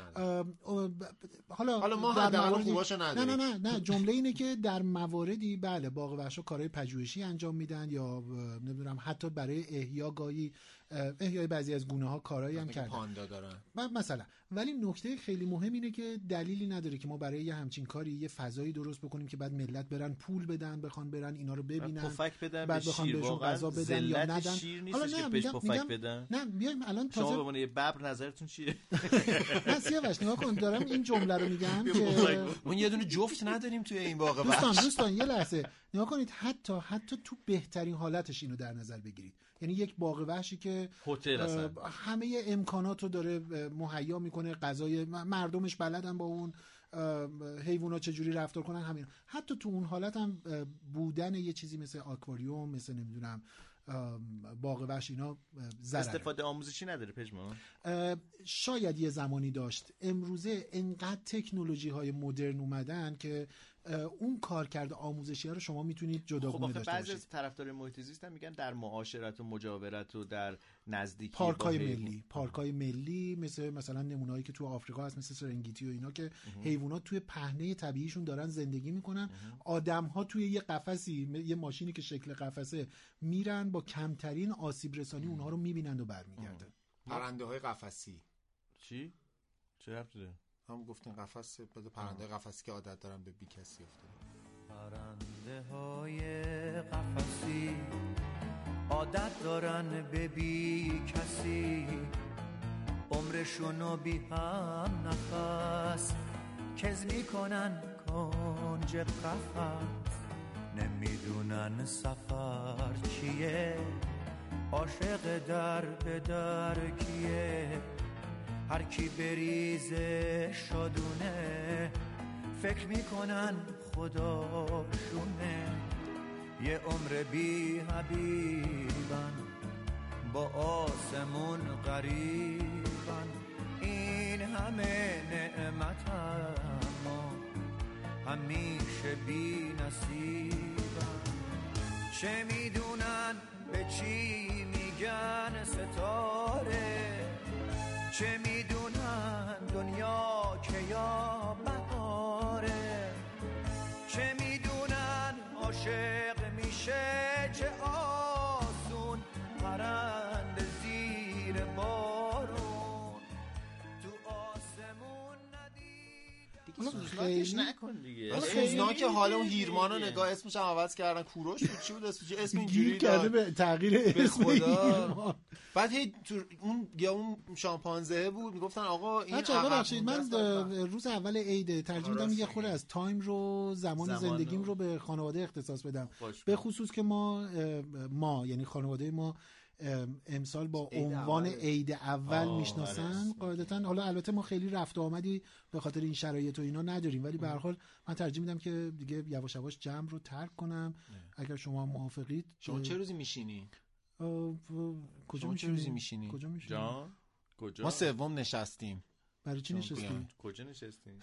Speaker 2: حالا
Speaker 3: حالا ما
Speaker 2: در
Speaker 3: حداقل خوباشو
Speaker 2: نه. نه نه نه جمله اینه که در مواردی بله باغ وحش ها کارهای پژوهشی انجام میدن یا نمی‌دونم حتی برای احیا گاهی اه، احیای بعضی از گونه ها کارهایی هم کردن.
Speaker 3: پاندا دارن.
Speaker 2: مثلا. ولی نکته خیلی مهم اینه که دلیلی نداره که ما برای یه همچین کاری یه فضایی درست بکنیم که بعد ملت برن پول بدن بخوان برن اینا رو ببینن
Speaker 1: پفک بدن
Speaker 2: بعد
Speaker 1: به
Speaker 2: بخوان بهشون غذا بدن یا ندن.
Speaker 1: شیر
Speaker 2: حالا نه، میگم-
Speaker 1: پفک بدن.
Speaker 2: نه بیایم الان
Speaker 1: شما به
Speaker 2: تازه
Speaker 1: عنوان یه ببر نظرتون چیه؟
Speaker 2: نه سیاوش نگاه کن. دارم این جمله رو میگم که
Speaker 3: اون یه دونه جفت نداریم توی این باغ
Speaker 2: دوستان دوستان یه لحظه. نگاه کنید حتی حتی تو بهترین حالتش اینو در نظر بگیرید. یعنی یک باغ وحشی که
Speaker 1: هتل
Speaker 2: همه امکانات رو داره مهیا می‌کنه غذای مردمش بلدن با اون حیوانات چجوری رفتار کنن همین. حتی تو اون حالت هم بودن یه چیزی مثل آکواریوم مثل نمی‌دونم باغ وحش اینا ضرره.
Speaker 1: استفاده آموزشی نداره پژمان؟
Speaker 2: شاید یه زمانی داشت. امروزه انقدر تکنولوژی های مدرن اومدن که اون کار کرده آموزشی ها رو شما می‌تونید
Speaker 1: خب
Speaker 2: جداگونه داشته
Speaker 1: بعضی
Speaker 2: باشید.
Speaker 1: از طرفدار محیط زیست هم میگن در معاشرت و مجاورت و در نزدیکی
Speaker 2: پارک های
Speaker 1: با حیوان.
Speaker 2: ملی. پارک های ملی مثل مثلا نمونهایی که تو آفریقا هست مثل سرنگیتی و اینا که حیوانات توی پهنه طبیعیشون دارن زندگی می‌کنن. آدم ها توی یه قفسی یه ماشینی که شکل قفسه میرن با کمترین آسیب رسانی اونها رو می‌بینند و برمیگردن.
Speaker 3: پرنده های قفسی.
Speaker 1: چی؟ چه ربطی
Speaker 3: هم گفتین قفس بده پرنده قفسی که عادت دارن به بی کسی افتاده.
Speaker 17: پرنده های قفسی عادت دارن به بی کسی. عمرشونو بی هم نفس. کز می‌کنن کنج قفس. نمی‌دونن سفر چیه. عاشق در به در کیه. هر کی بریزه شادونه فکر می‌کنن خداشونه یه عمر بی حبیبن با آسمون قریبن این همه نعمت اما همیشه بی نصیبن. چه می‌دونن به چی میگن ستاره؟ چه می‌دونن دنیا که یا بهاره؟ چه می‌دونن عاشق میشه چه آسون؟ پرند زیر بارون.
Speaker 1: تو آسمون دیگه سوزناکش نکن دیگه.
Speaker 3: سوزناک حالا اون هیرمان رو نگاه اسمش هم عوض کردن. کوروش بود چی بود؟ اسمش اسم اینجوری
Speaker 2: کرده به تغییر اسم هیرمان.
Speaker 3: بعد هی تو اون یا اون شامپانزه بود می‌گفتن آقا این
Speaker 2: بچه
Speaker 3: عقب
Speaker 2: ببخشید من. روز اول عید ترجیح میدم یه خورده از تایم رو زمان
Speaker 1: زمان
Speaker 2: زندگیم
Speaker 1: رو.
Speaker 2: به خانواده اختصاص بدم به خصوص که ما ما یعنی خانواده ما امسال با
Speaker 3: عید
Speaker 2: عنوان. عید اول می‌شناسن
Speaker 1: آره.
Speaker 2: قاعدتا حالا البته ما خیلی رفت و آمدی به خاطر این شرایط و اینا نداریم ولی به هر حال من ترجیح میدم که دیگه یواش یواش جمع رو ترک کنم اگر شما موافقید
Speaker 3: شما چه روزی میشینی
Speaker 2: کجا
Speaker 3: چه روزی
Speaker 2: میشینی؟
Speaker 3: میشینی؟
Speaker 2: کجا میشینی؟
Speaker 1: جان کجا؟
Speaker 3: ما سوم نشستیم.
Speaker 2: برای چی
Speaker 3: شما
Speaker 2: نشستی؟
Speaker 3: بیان.
Speaker 1: کجا نشستیم؟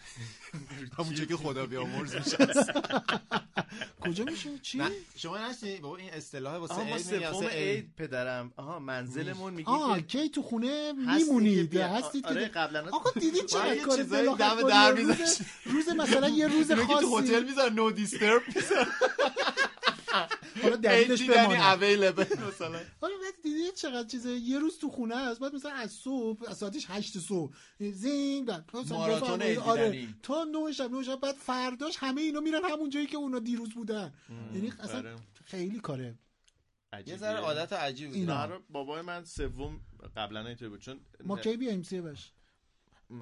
Speaker 3: همونجا که خدا بیامرز نشست
Speaker 2: کجا میشینی؟ چی؟
Speaker 3: نه شما نشینی. بابا این اصطلاح واسه عید میگن واسه عید
Speaker 1: عید پدرم. آها منزلمون میگه
Speaker 2: آه کی تو خونه
Speaker 1: هستید
Speaker 2: میمونید
Speaker 1: که بیا.
Speaker 2: هستید
Speaker 1: آره
Speaker 2: که
Speaker 1: قبلا
Speaker 2: آقا دیدی چقدر
Speaker 3: آره، یه
Speaker 2: کار
Speaker 3: چیزایی
Speaker 2: بلاغت
Speaker 3: دم
Speaker 2: کنی؟
Speaker 3: در
Speaker 2: روز-
Speaker 3: می‌ذاشت.
Speaker 2: روز مثلا یه روز
Speaker 3: که تو
Speaker 2: خاصی.
Speaker 3: هتل می‌ذارن نو دیسترب
Speaker 2: حالا دلیلش
Speaker 3: اویلیبل مثلا.
Speaker 2: حالا بعد دیدی چقدر چیزه؟ یه روز تو خونه است بعد مثلا از صبح از ساعتش 8 صبح. زینگ بعد
Speaker 3: ماراتون
Speaker 2: آره. تا 9 شب 9 شب بعد فرداش همه اینا میرن همون جایی که اونا دیروز بودن. یعنی اصلا
Speaker 1: آره.
Speaker 2: خیلی کاره.
Speaker 3: یه. ذره عادت عجیبی
Speaker 2: اینا.
Speaker 1: آره بابای من سوم قبلا اینطوری بود. چون
Speaker 2: ما کی بیایم؟ سیاوش.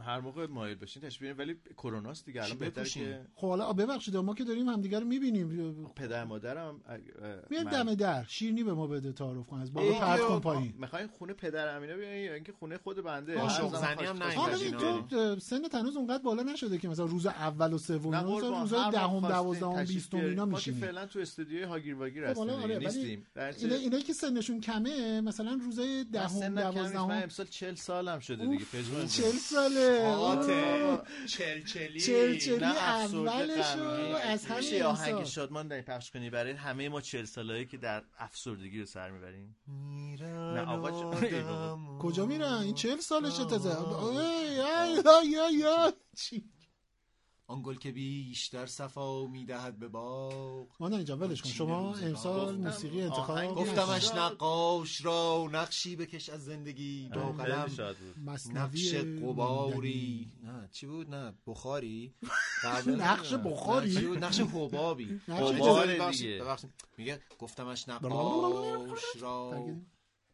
Speaker 1: هر موقع مایل باشین تشبیه ولی کروناست دیگه الان بهتره؟ که
Speaker 2: خب حالا ببخشید ما که داریم همدیگه رو می‌بینیم.
Speaker 1: پدر مادرم
Speaker 2: میاد
Speaker 1: من-
Speaker 2: دم در شیرینی به ما بده تعارف کن از بالا پرت. کن پایین.
Speaker 1: می‌خواین خونه پدر امینه بیاین یا اینکه خونه خود بنده؟ زمان
Speaker 3: زنی هم نه اینا.
Speaker 2: تو سن هنوز اونقدر بالا نشده که مثلا روز اول و سوم روزای
Speaker 1: هر
Speaker 2: دهم دوازدهم بیستم. اینا
Speaker 1: ما که
Speaker 2: میشینیم.
Speaker 1: فعلا تو استودیوی هاگیر واگیر
Speaker 2: خب
Speaker 1: هستیم
Speaker 2: آره
Speaker 1: نیستیم.
Speaker 2: اینایی که سنشون کمه مثلا روزای
Speaker 1: من
Speaker 2: دهم دوازدهم.
Speaker 1: امسال 40 سالم شده دیگه پژمان
Speaker 2: چل ساله
Speaker 3: آته چلچلی
Speaker 2: چلچلی
Speaker 1: غمگین.
Speaker 2: از
Speaker 1: میشه
Speaker 2: همین
Speaker 1: یه آهنگ. شادمان داری پخش کنی برای همه ما 40 سالایی که در افسردگی رو سر می‌بریم نه آقا بابا.
Speaker 2: کجا میرن این چل سالشه تازه ای، ای، ای، ای. چی؟
Speaker 3: آن گل که بیشتر صفا می‌دهد به باغ
Speaker 2: مادر اینجا ولش کن شما. امسال موسیقی انتخاب
Speaker 3: گفتمش. نقاش را نقشی بکش از زندگی با قلم نقش قباری
Speaker 2: موندنی.
Speaker 3: نه چی بود نه بخاری
Speaker 2: نقش
Speaker 3: نه،
Speaker 2: بخاری؟
Speaker 3: نه، چی بود؟ نقش حبابی. ببخشید. میگه گفتمش نقاش را.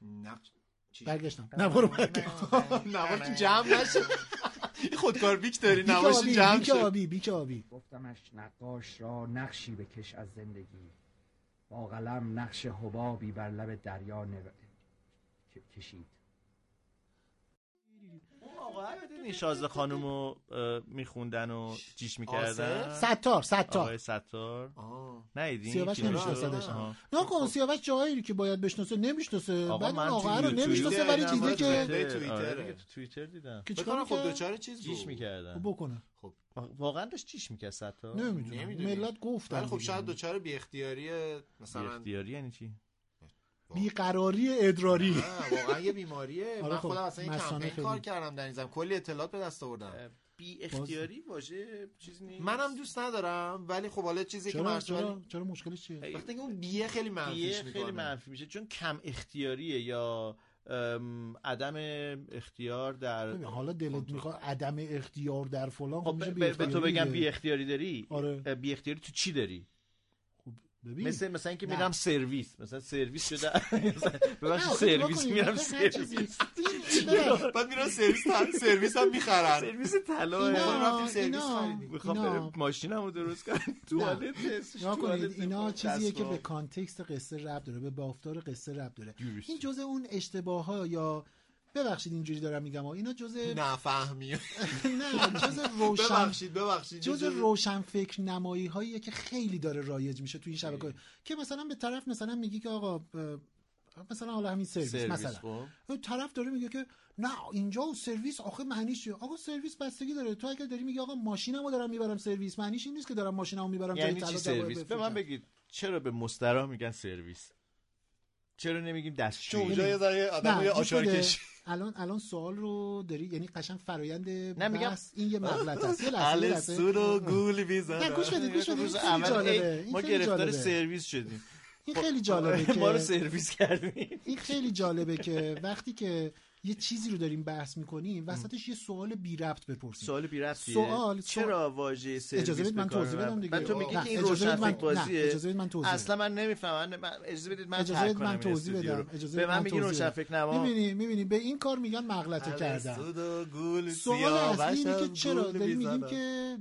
Speaker 3: نقش چی؟
Speaker 2: برگشتم نه برو برگشت.
Speaker 3: نواشی جمع نشه این خودکار بیک داری
Speaker 2: آبی
Speaker 3: جمع
Speaker 2: بیک
Speaker 3: شد
Speaker 2: آبی بیک آبی.
Speaker 18: گفتمش نقاش را نقشی بکش از زندگی. با قلم نقش حبابی بر لب دریا نو... کشید.
Speaker 1: آقا دیدین شازده خانم رو میخوندن و جیش می‌کردن.
Speaker 2: ستار ستار.
Speaker 1: آقای ستار.
Speaker 3: آه.
Speaker 1: نیدین
Speaker 2: سیاوش نمیشناسدش. نه کن سیاوش جایی که باید بشناسه نمی‌شناسه. بعد
Speaker 1: من
Speaker 2: اون آقا رو نمی‌شناسه ولی دیده
Speaker 1: تو
Speaker 2: که
Speaker 3: توییتر.
Speaker 1: توییتر آره تو توییتر دیدم.
Speaker 2: که چیکار
Speaker 3: خب؟ دوچار چیز
Speaker 1: جیش می‌کردن.
Speaker 2: خب بکنه.
Speaker 1: واقعا داشت جیش می‌کرد ستار.
Speaker 2: نمی‌دونم. ملت گفتن
Speaker 3: خب. شاید دوچار بی اختیاری
Speaker 1: بی
Speaker 3: مثلا
Speaker 1: اختیاری یعنی چی؟
Speaker 2: بیقراری ادراری.
Speaker 3: واقعا یه بیماریه. من
Speaker 2: خب،
Speaker 3: خودم اصلا
Speaker 2: مثانه
Speaker 3: کمپین
Speaker 2: خیلی.
Speaker 3: کار کردم در این زمین. کلی اطلاعات به دست آوردم.
Speaker 1: بی اختیاری واژه چیز نیست؟
Speaker 3: منم دوست ندارم ولی خب حالا چیزی که من
Speaker 2: چرا چرا مشکلش چیه؟
Speaker 3: وقتی که اون بیه خیلی
Speaker 1: بیه
Speaker 3: می‌کنه.
Speaker 1: خیلی منفی میشه. چون کم اختیاریه یا عدم اختیار در
Speaker 2: حالا دلت می‌خواد عدم اختیار در فلان
Speaker 1: خب
Speaker 2: میشه
Speaker 1: به, تو بگم. بی اختیاری داری؟
Speaker 2: آره.
Speaker 1: بی اختیاری تو چی داری؟
Speaker 2: ببین.
Speaker 1: مثل مثلا اینکه. میرم سرویس. مثلا سرویس شده. ببخشید سرویس میرم سرویس.
Speaker 3: بعد میرن سرویس تا- سرویس هم می‌خرن.
Speaker 1: سرویس طلا.
Speaker 2: اینا-
Speaker 3: رفتیم سرویس خریدیم.
Speaker 1: می‌خوام برم ماشینمو درست کنم. توالت
Speaker 2: کنید اینا چیزیه که به context قصه رب داره به بافتار قصه رب داره. این جزء اون اشتباه ها یا ببخشید اینجوری دارم میگم ها. اینا جزء
Speaker 3: نفهمی.
Speaker 2: نه جزء روشن
Speaker 3: ببخشید ببخشید
Speaker 2: جزء روشن‌فکرنمایی هاییه که خیلی داره رایج میشه تو این شبکه که مثلا به طرف مثلا میگی که آقا مثلا حالا همین سرویس,
Speaker 1: سرویس،
Speaker 2: مثلا. طرف داره میگه که نه اینجا و سرویس آخه معنیش چیه؟ آقا سرویس بستگی داره. تو اگر داری میگی آقا ماشینمو دارم می‌برم سرویس معنیش این نیست که دارم ماشینمو می‌برم
Speaker 1: یعنی چی سرویس؟ به من. بگید چرا به مسترا میگن سرویس؟ چرا نمیگیم دستشویی؟
Speaker 3: اونجا یه ذره آدم یه
Speaker 2: گوش
Speaker 3: آشار
Speaker 2: بده.
Speaker 3: کش
Speaker 2: الان الان سوال رو داری؟ یعنی قشنگ فرایند
Speaker 1: نه، میگم-
Speaker 2: بحث این یه مغلط است. یه لحظه
Speaker 3: سورو گول بیزن
Speaker 2: نه گوش بدید گوش این
Speaker 1: ما گرفتار. سرویس شدیم.
Speaker 2: این
Speaker 1: خب،
Speaker 2: خیلی جالبه
Speaker 1: ما رو
Speaker 2: که
Speaker 1: سرویس کردیم.
Speaker 2: این خیلی جالبه که وقتی که یه چیزی رو داریم بحث می‌کنیم وسطش یه سوال بی ربط بپرسیم
Speaker 1: سوال بی ربطیه.
Speaker 2: سوال
Speaker 1: چرا واژه سرویس
Speaker 2: اجازه بدید من توضیح؟ بدم دیگه
Speaker 1: تو میگی که این روشنفکر بازیه
Speaker 2: اجازه بدید من توضیح
Speaker 1: اصلا من نمی‌فهمم من اجازه بدید من
Speaker 2: اجازه بدید من توضیح بدم. اجازه
Speaker 1: به من میگی روشنفکر
Speaker 2: بدم.
Speaker 1: نما
Speaker 2: می‌بینی می‌بینی به این کار میگن مغلطه کردن سوال اصلی اینه که چرا داریم میگیم. که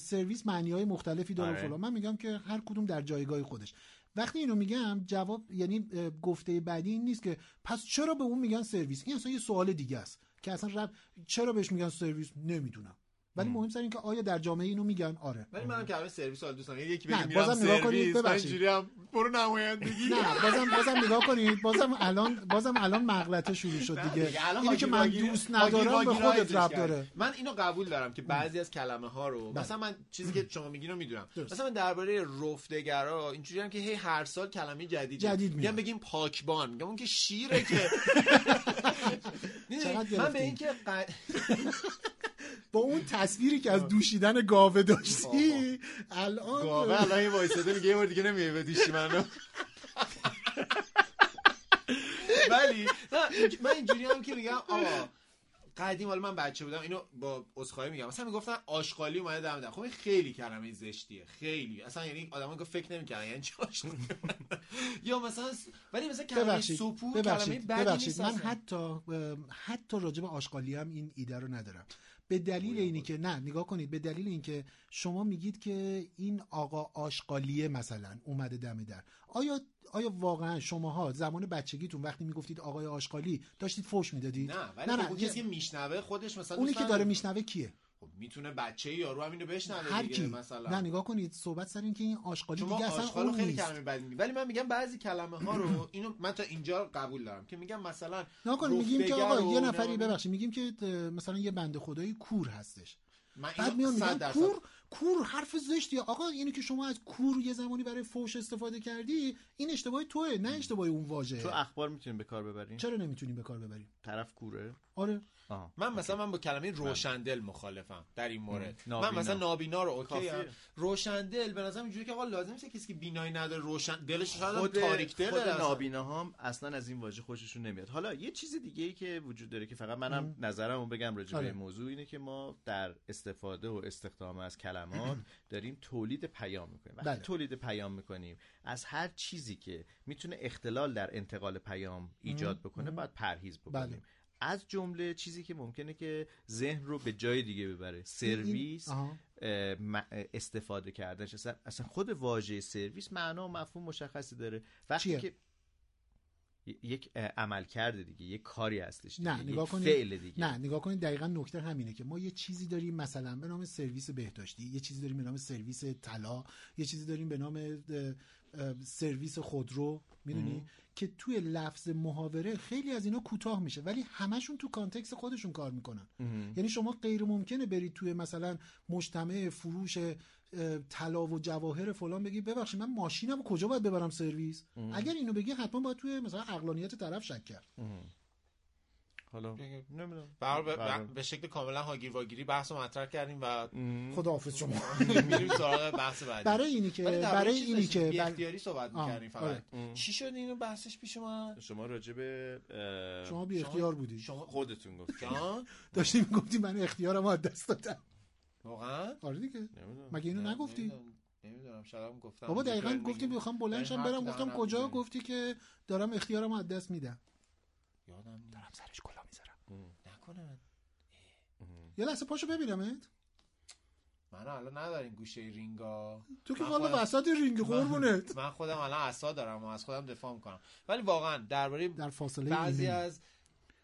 Speaker 2: سرویس معنی های مختلفی داره
Speaker 3: آره.
Speaker 2: فلان من میگم که هر کدوم در جایگاه خودش وقتی اینو میگم جواب یعنی گفته بعدی این نیست که پس چرا به اون میگن سرویس؟ این اصلا یه سوال دیگه است که اصلا رب چرا بهش میگن سرویس؟ نمی‌دونم. ولی مهم سر این که آیا در جامعه اینو میگن آره
Speaker 3: ولی منم کلمه سرویس حال دوست دارم یعنی یکی بگه میرم
Speaker 2: بازم نگاه کنید، ببخشید.
Speaker 3: اینجوری هم برو نمایندگی
Speaker 2: نه بازم بازم نگاه کنید بازم الان بازم الان مغلطه شروع شد دیگه
Speaker 3: دیگه، الان
Speaker 2: اینی که من دوست ندارم به خودت رب. داره
Speaker 3: من اینو قبول دارم که بعضی از کلمه ها رو
Speaker 2: بله.
Speaker 3: مثلا من چیزی که شما میگین رو می‌دونم. مثلا من درباره رفتگرا اینجوری هم که هی هر سال کلمه جدید
Speaker 2: جدید
Speaker 3: میگم. بگیم پاکبان میگم اون که شیره که من به
Speaker 2: گرفتیم. با اون تصویری که از دوشیدن گاوه داشتی الان
Speaker 3: گاوه الان این وایساده میگه یه بار دیگه نمیای بدیشی منو. ولی من اینجوری هم که میگم آقا قدیم حالا من بچه بودم اینو با عذرخواهی میگم. مثلا می‌گفتن آشغالی اومده دم دم خب این خیلی کلمه زشتیه خیلی. اصلا یعنی آدما که فکر نمی‌کردن یعنی چی آشغالی یا مثلا ولی مثلا کلمه سپور کلمه بدی نیست
Speaker 2: من. حتی حتی راجع به آشغالی هم این ایده رو ندارم. به دلیل اینی که نه نگاه کنید به دلیل اینکه شما میگید که این آقا آشغالیه مثلا اومده دم در. آیا آیا واقعا شماها زمان بچگیتون وقتی می‌گفتید آقای آشغالی داشتید فوش می‌دادید؟
Speaker 3: نه ولی خب اون کسی که میشنوه خودش مثلا
Speaker 2: اونی که. داره میشنوه کیه؟
Speaker 3: خب می‌تونه بچه یارو همینو بشنوه
Speaker 2: هر
Speaker 3: دیگه
Speaker 2: کی.
Speaker 3: مثلا.
Speaker 2: نه نگاه کنید صحبت سر این که این آشغالی دیگه اصلا اون
Speaker 3: خیلی
Speaker 2: نیست.
Speaker 3: کلمه بدی ولی من میگم بعضی کلمه ها رو اینو من تا اینجا قبول دارم که میگم مثلا
Speaker 2: کنید میگیم که آقا یه نفری ببخشید میگیم که مثلا یه بنده خدایی کور هستش.
Speaker 3: من
Speaker 2: بعد
Speaker 3: اینو
Speaker 2: میان میگن
Speaker 3: درصد-
Speaker 2: کور کور حرف زشتیه آقا اینی که شما از کور یه زمانی برای فوش استفاده کردی این اشتباه توه نه اشتباه اون واژه.
Speaker 1: تو اخبار می‌تونیم به کار ببریم؟
Speaker 2: چرا نمی‌تونیم به کار ببریم؟
Speaker 1: طرف کوره.
Speaker 2: آره.
Speaker 1: آها.
Speaker 3: من مثلا من با کلمه روشندل مخالفم در این مورد. من. مثلا نابینا رو اوکی. روشندل به نظرم اینجوری که آقا لازم نیست کسی که بینایی نداره روشن دلش شاید
Speaker 1: خود
Speaker 3: تاریک دله
Speaker 1: خود
Speaker 3: اصلا.
Speaker 1: نابینا هم اصلا از این واژه خوششون نمیاد. حالا یه چیز دیگه ای که وجود داره که فقط منم نظرمو بگم راجع به
Speaker 2: آره.
Speaker 1: این موضوع اینه که ما در استفاده و استخدام از کلمات داریم تولید پیام می‌کنیم. وقتی
Speaker 2: بله.
Speaker 1: تولید پیام می‌کنیم از هر چیزی که می‌تونه اختلال در انتقال پیام ایجاد بکنه باید پرهیز بکنیم
Speaker 2: بله.
Speaker 1: از جمله چیزی که ممکنه که ذهن رو به جای دیگه ببره سرویس استفاده کردنش اصلا, خود واژه سرویس معنا و مفهوم مشخصی داره وقتی
Speaker 2: چیه؟
Speaker 1: که یک عمل کرده دیگه یک کاری هستش دیگه.
Speaker 2: نه نگاه کنید
Speaker 1: فعل دیگه
Speaker 2: نه نگاه کنید دقیقا نکته همینه که ما یه چیزی داریم مثلا به نام سرویس بهداشتی یه چیزی داریم به نام سرویس طلا یه چیزی داریم به نام سرویس خودرو می‌دونی؟ که توی لفظ محاوره خیلی از اینا کوتاه میشه ولی همشون تو context خودشون کار می‌کنن. یعنی شما غیر ممکنه برید توی مثلا مجتمع فروش طلا و جواهر فلان بگی ببخشید من ماشینم کجا باید ببرم سرویس؟ اگر اینو بگی حتما باید توی مثلا عقلانیت طرف شک کرد.
Speaker 1: حالا. نمی‌دونم.
Speaker 3: به- شکل کاملا هاگیر واگیری بحث رو مطرح کردیم و
Speaker 2: خداحافظ شما.
Speaker 3: میریم سراغ بحث بعدی.
Speaker 2: برای اینی که- برای اینی که بر-
Speaker 3: اختیاری صحبت می‌کردیم فقط.
Speaker 2: آره.
Speaker 3: چی شد اینو بحثش پیش اومد
Speaker 1: شما راجع به
Speaker 2: شما بی اختیار بودی
Speaker 3: شما
Speaker 1: خودتون گفت
Speaker 3: جان؟
Speaker 2: داشتیم گفتی من اختیارم از دست دادم.
Speaker 3: واقعا؟
Speaker 2: آره دیگه. مگه اینو نگفتی
Speaker 3: نمی‌دونم. شاید گفتم.
Speaker 2: بابا دقیقا گفتی. می‌خوام بلندشم برم گفتم کجا. گفتی که دارم اختیارم از دست میدم.
Speaker 3: یادم.
Speaker 2: دارم سرش کلا یه لحظه پاشو ببینمت
Speaker 3: من الان نداریم گوشه رینگا
Speaker 2: تو که
Speaker 3: من
Speaker 2: والا
Speaker 3: خودم-
Speaker 2: وسط رینگ قربونت
Speaker 3: من خودم الان عصا دارم و از خودم دفاع می‌کنم ولی واقعا درباره
Speaker 2: در فاصله
Speaker 3: بعضی
Speaker 2: ایمنی.
Speaker 3: از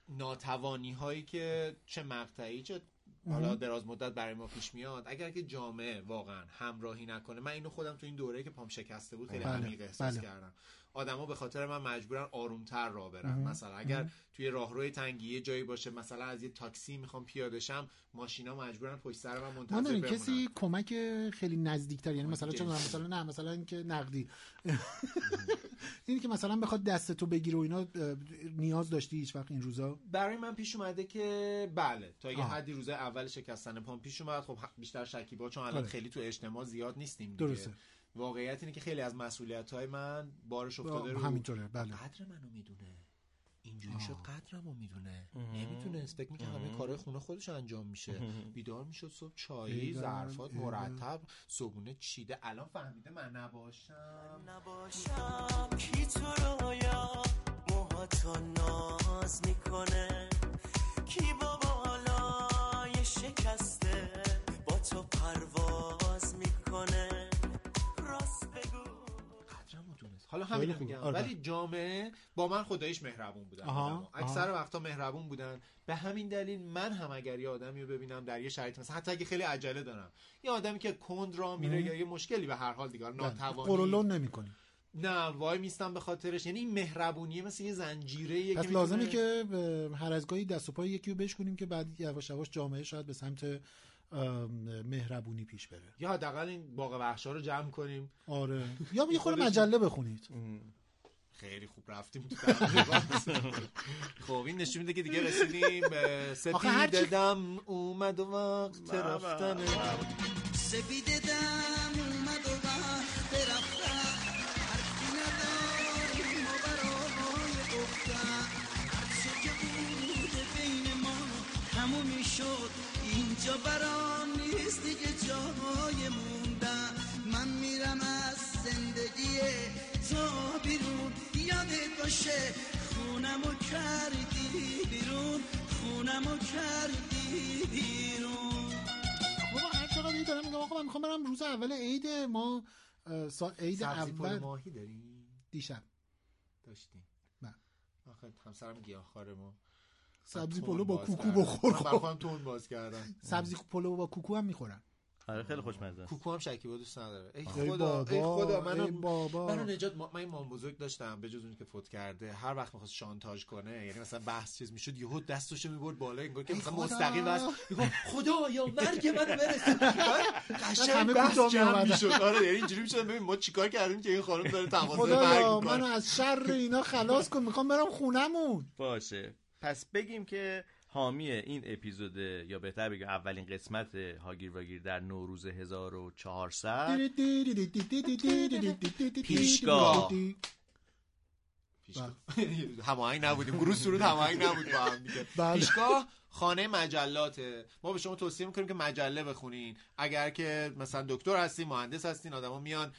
Speaker 3: ناتوانی هایی که چه مقطعی چه حالا. دراز مدت برای ما پیش میاد اگر که جامعه واقعا همراهی نکنه من اینو خودم تو این دوره که پام شکسته بود خیلی
Speaker 2: بله،
Speaker 3: عمیق احساس
Speaker 2: بله.
Speaker 3: کردم آدما به خاطر من مجبورن آرومتر راه برن. مثلا اگر. توی راهروی تنگی یه جایی باشه مثلا از یه تاکسی می‌خوام پیاده شم ماشینا مجبورن پشت سر من منتظر
Speaker 2: داریم
Speaker 3: بمونن.
Speaker 2: کسی کمک خیلی نزدیکتر یعنی مثلا. می‌دونم، مثلا نه مثلا اینکه نقدی اینی که مثلا بخواد دست تو بگیره و اینا نیاز داشتی هیچ وقت این روزا
Speaker 3: برای من پیش اومده که بله تا یه. حدی روزه اول شکستن پام پیش اومد خب بیشتر شکیبا چون الان
Speaker 2: آره.
Speaker 3: خیلی تو اجتماع زیاد نیستیم دیگه
Speaker 2: درسته.
Speaker 3: واقعیت اینه که خیلی از مسئولیت های من بارش افتاده رو
Speaker 2: همینطوره بله.
Speaker 3: قدر منو می‌دونه. این اینجوری شد قدرمو می‌دونه. نمی‌تونست فکر می‌کنه همه کارهای خونه خودش انجام میشه. بیدار می‌شد صبح چایی ظرفات. مرتب صبحونه چیده. الان فهمیده من نباشم.
Speaker 10: نباشم. کی تو رویا موهاتو ناز می‌کنه؟ کی با بالای شکسته با تو پرواز می‌کنه؟
Speaker 3: قدرمو دونست حالا همین. میگم
Speaker 2: آره.
Speaker 3: ولی جامعه با من خداییش مهربون بودن
Speaker 2: آها،
Speaker 3: آدما.
Speaker 2: آها.
Speaker 3: اکثر وقتا مهربون بودن به همین دلیل من هم اگر یه آدمی رو ببینم در یه شرایط مثلا حتی اگه خیلی عجله دارم یه آدمی که کند را میره. یا یه مشکلی به هر حال دیگه
Speaker 2: بله.
Speaker 3: ناتوانی
Speaker 2: قرولون نمی‌کنی
Speaker 3: نه وای میستم به خاطرش یعنی این مهربونیه مثل یه زنجیره
Speaker 2: پس لازمه که هر از گاهی دست و پای یکی رو بشکنیم که بعد یواش یواش جامعه شاید به سمت مهربونی پیش بره.
Speaker 3: یا حداقل این باغ وحشا رو جمع کنیم.
Speaker 2: آره. یا یه خورده مجله بخونید.
Speaker 3: خیلی خوب رفتیم. خب این نشون میده که دیگه رسیدیم به سپید دم اومد و وقت رفتن.
Speaker 10: سپید دم اومد و وقت رفتن. حرفی نداریم و برای گفتن. هرچه که بود بین ما تمومی شد. اینجا برام نیست دیگه جای موندن. من میرم از زندگی تا بیرون. یادت باشه خونمو کردی بیرون. خونمو کردی بیرون.
Speaker 2: بابا هر چقدر این دارم میگم آقا من می‌خوام برم روز اول عید ما سا... عید اول.
Speaker 3: ماهی داریم؟
Speaker 2: دیشب.
Speaker 3: داشتیم.
Speaker 2: نه.
Speaker 3: آخه همسرم گیاهخوار ما. من
Speaker 2: سبزی
Speaker 3: پلو
Speaker 2: با کوکو. بخور
Speaker 3: من
Speaker 2: خب.
Speaker 3: تون باز کردم
Speaker 2: سبزی پلو با کوکو هم می‌خورن
Speaker 1: آره خیلی خوشمزه است.
Speaker 3: کوکو هم شکیبا دوست نداره ای
Speaker 2: ای
Speaker 3: خدا ای خدا منو
Speaker 2: ای بابا.
Speaker 3: منو نجات. من این مام بزرگ داشتم به جز اون که فوت کرده هر وقت می‌خواست شانتاژ کنه یعنی مثلا بحث چیز می‌شد یهو دستشو می‌برد بالا انگار که مثلا
Speaker 2: خدا.
Speaker 3: مستقیم بس میگم خدا یا مرگ منو برسون قشنگ
Speaker 2: همه
Speaker 3: بحث جمع. می‌شد آره یعنی اینجوری می‌شد ببین ما چیکار کردیم که این خانم داره تقاضای
Speaker 2: خدا
Speaker 3: مرگ می‌کنه
Speaker 2: منو از شر اینا خلاص کن می‌خوام برم خونمون
Speaker 1: باشه پس بگیم که حامی این اپیزود یا بهتر بگیم اولین قسمت هاگیر واگیر در نوروز 1400 پیشگاه.
Speaker 3: هماهنگ نبودیم گروه سرود هماهنگ نبود با هم دیگه
Speaker 2: بله.
Speaker 3: پیشگاه خانه مجلاته ما به شما توصیه می‌کنیم که مجله بخونین اگر که مثلا دکتر هستین مهندس هستین آدما میان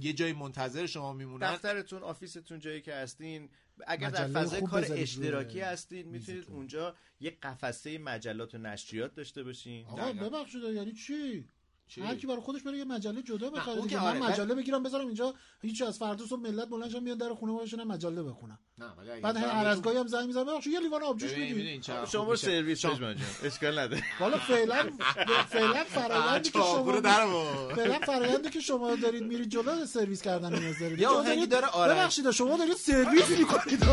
Speaker 3: یه جای منتظر شما میمونن
Speaker 1: دفترتون آفیستون جایی که هستین اگر در فضای کار اشتراکی
Speaker 2: روی
Speaker 1: هستین می‌تونید اونجا یه قفسه مجلات و نشریات داشته باشین.
Speaker 2: آقا ببخشید یعنی چی؟ هر کی برای خودش بره یه مجله جدا بخره دیگه.
Speaker 3: که
Speaker 2: من
Speaker 3: آره،
Speaker 2: مجله بگیرم بذارم اینجا. هیچ از فردا صبح ملت بلندشن میان در خونه بشینن مجله بخونن.
Speaker 3: نه
Speaker 2: بعد هر هم زنگ می‌زنم ببخشید یه لیوان آبجوش میدی
Speaker 3: این چقدر
Speaker 1: شما. سرویس
Speaker 3: شما-
Speaker 1: پژمان جان اشکال نداره
Speaker 2: والا فعلا فعلا فرآیندی که شما
Speaker 3: در آورد.
Speaker 2: فعلا فرآیندی که شما دارید میرید جلو سرویس کردن نیاز دارید.
Speaker 3: یه
Speaker 2: شما
Speaker 3: آهنگی
Speaker 2: دارید-
Speaker 3: داره آرش.
Speaker 2: ببخشید شما دارید سرویس می‌کنید.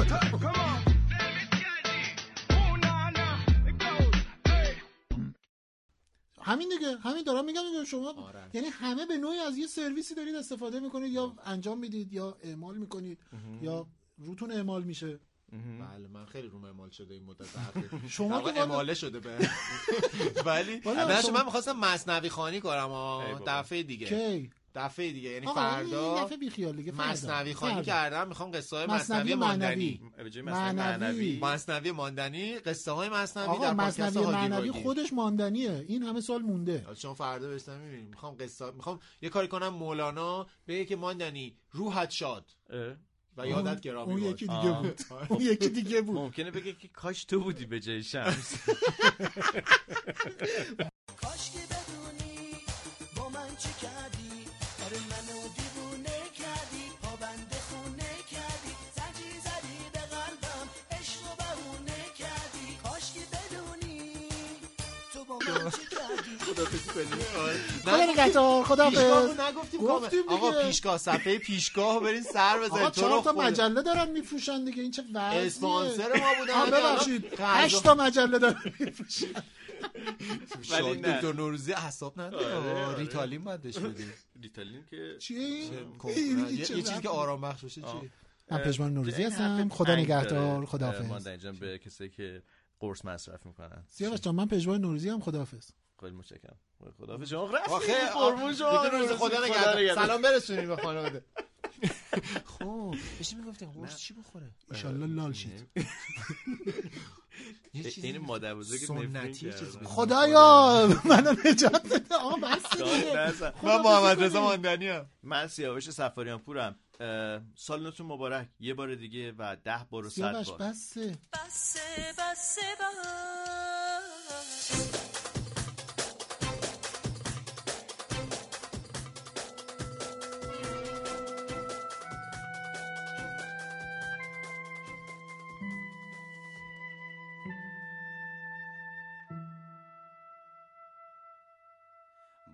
Speaker 2: همین دیگه همین دارم میگم دیگه شما
Speaker 3: آره.
Speaker 2: یعنی همه به نوعی از یه سرویسی دارید استفاده می‌کنید یا انجام می‌دید یا اعمال می‌کنید یا روتون اعمال میشه.
Speaker 3: بله من خیلی روم اعمال شده این مدت اخیر
Speaker 2: شما که
Speaker 3: اماله شده به. ولی من می‌خواستم مصنوی خانی کنم. دفعه دیگه. دفعه دیگه یعنی فردا
Speaker 2: دفعه بیخیال دیگه فردا.
Speaker 3: مصنوی خانی. کردم می‌خوام قصه های
Speaker 2: مصنوی
Speaker 3: ماندنی
Speaker 2: معنوی.
Speaker 1: به مصنوی
Speaker 3: مصنوی ماندنی قصه های مصنوی
Speaker 2: آقا
Speaker 3: در
Speaker 2: مصنوی معنوی. خودش ماندنیه این همه سال مونده
Speaker 3: شما فردا بشتم می‌بینیم می‌خوام قصه می‌خوام یه کاری کنم مولانا بگه که ماندنی روحت شاد. و یادت گرامی
Speaker 2: اون. یکی دیگه. بود اون یکی دیگه بود
Speaker 1: ممکنه بگه که کاش تو بودی به جای شمس
Speaker 10: کاش
Speaker 3: خداحافظی کنیم.
Speaker 2: خدا نگهدار خدا
Speaker 3: پیشگاه رو نگفتیم
Speaker 2: گفتیم.
Speaker 3: آقا. پیشگاه صفحه پیشگاه رو برین سر
Speaker 2: آقا
Speaker 3: بزنید
Speaker 2: چهار
Speaker 3: رو
Speaker 2: تا. مجله دارن میفروشن دیگه این چه وضعیه
Speaker 3: اسپانسر ما بودن.
Speaker 2: ببخشید
Speaker 3: غذا-
Speaker 2: هشت تا مجله دارن میفروشن
Speaker 1: ولی نه.
Speaker 3: دکتر نوروزی حساب نداره
Speaker 1: آره، آره.
Speaker 3: ریتالین باید بهش بدیم
Speaker 1: ریتالین که
Speaker 2: چیه این؟
Speaker 3: چه-
Speaker 2: این
Speaker 3: یه چیزی؟ که آرام بخش باشه. چیه
Speaker 2: من پژمان نوروزی هستم خدا نگهدار. خداحافظ
Speaker 1: جان به کسایی که قرص مصرف می‌کنن.
Speaker 2: سیاوش جان من پژمان نوروزی هم خداحافظ.
Speaker 1: خیلی متشکرم. خداحافظ. شما
Speaker 3: آخه
Speaker 1: قربون شما
Speaker 3: نوروزی خدا نگهدار سلام برسونیم به خانواده. خب بهش می‌گفتین؟ قرص چی بخوره؟
Speaker 2: ایشالله لال شید.
Speaker 3: یه چیزی
Speaker 1: این مادر بزرگ
Speaker 3: سنتی.
Speaker 2: خدایا منو نجات بده. آقا بس دیگه.
Speaker 3: من محمد رضا ماندنی هم.
Speaker 1: من سیاوش سفاریان پورم اه، سال نوتون مبارک یه بار دیگه و ده بار و صد بار.
Speaker 2: بسه.
Speaker 19: بسه بسه بس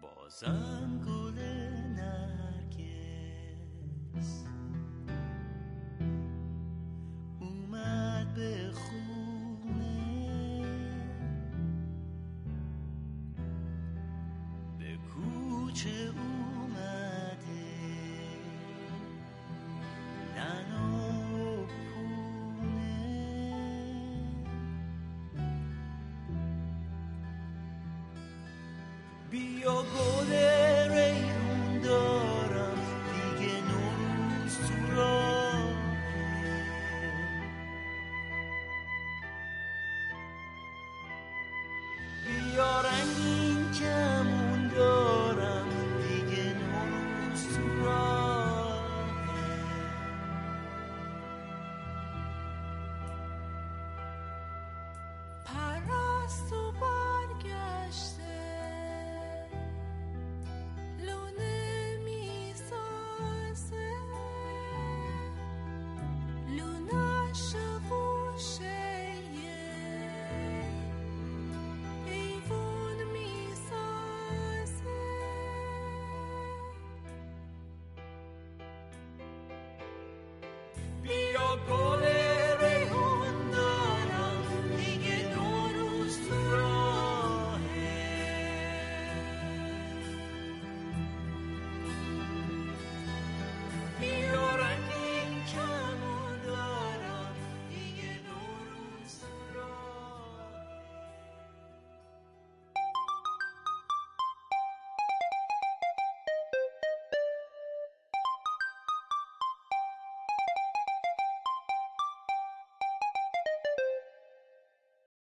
Speaker 17: بازم کوچه اومده ننا و بیا گل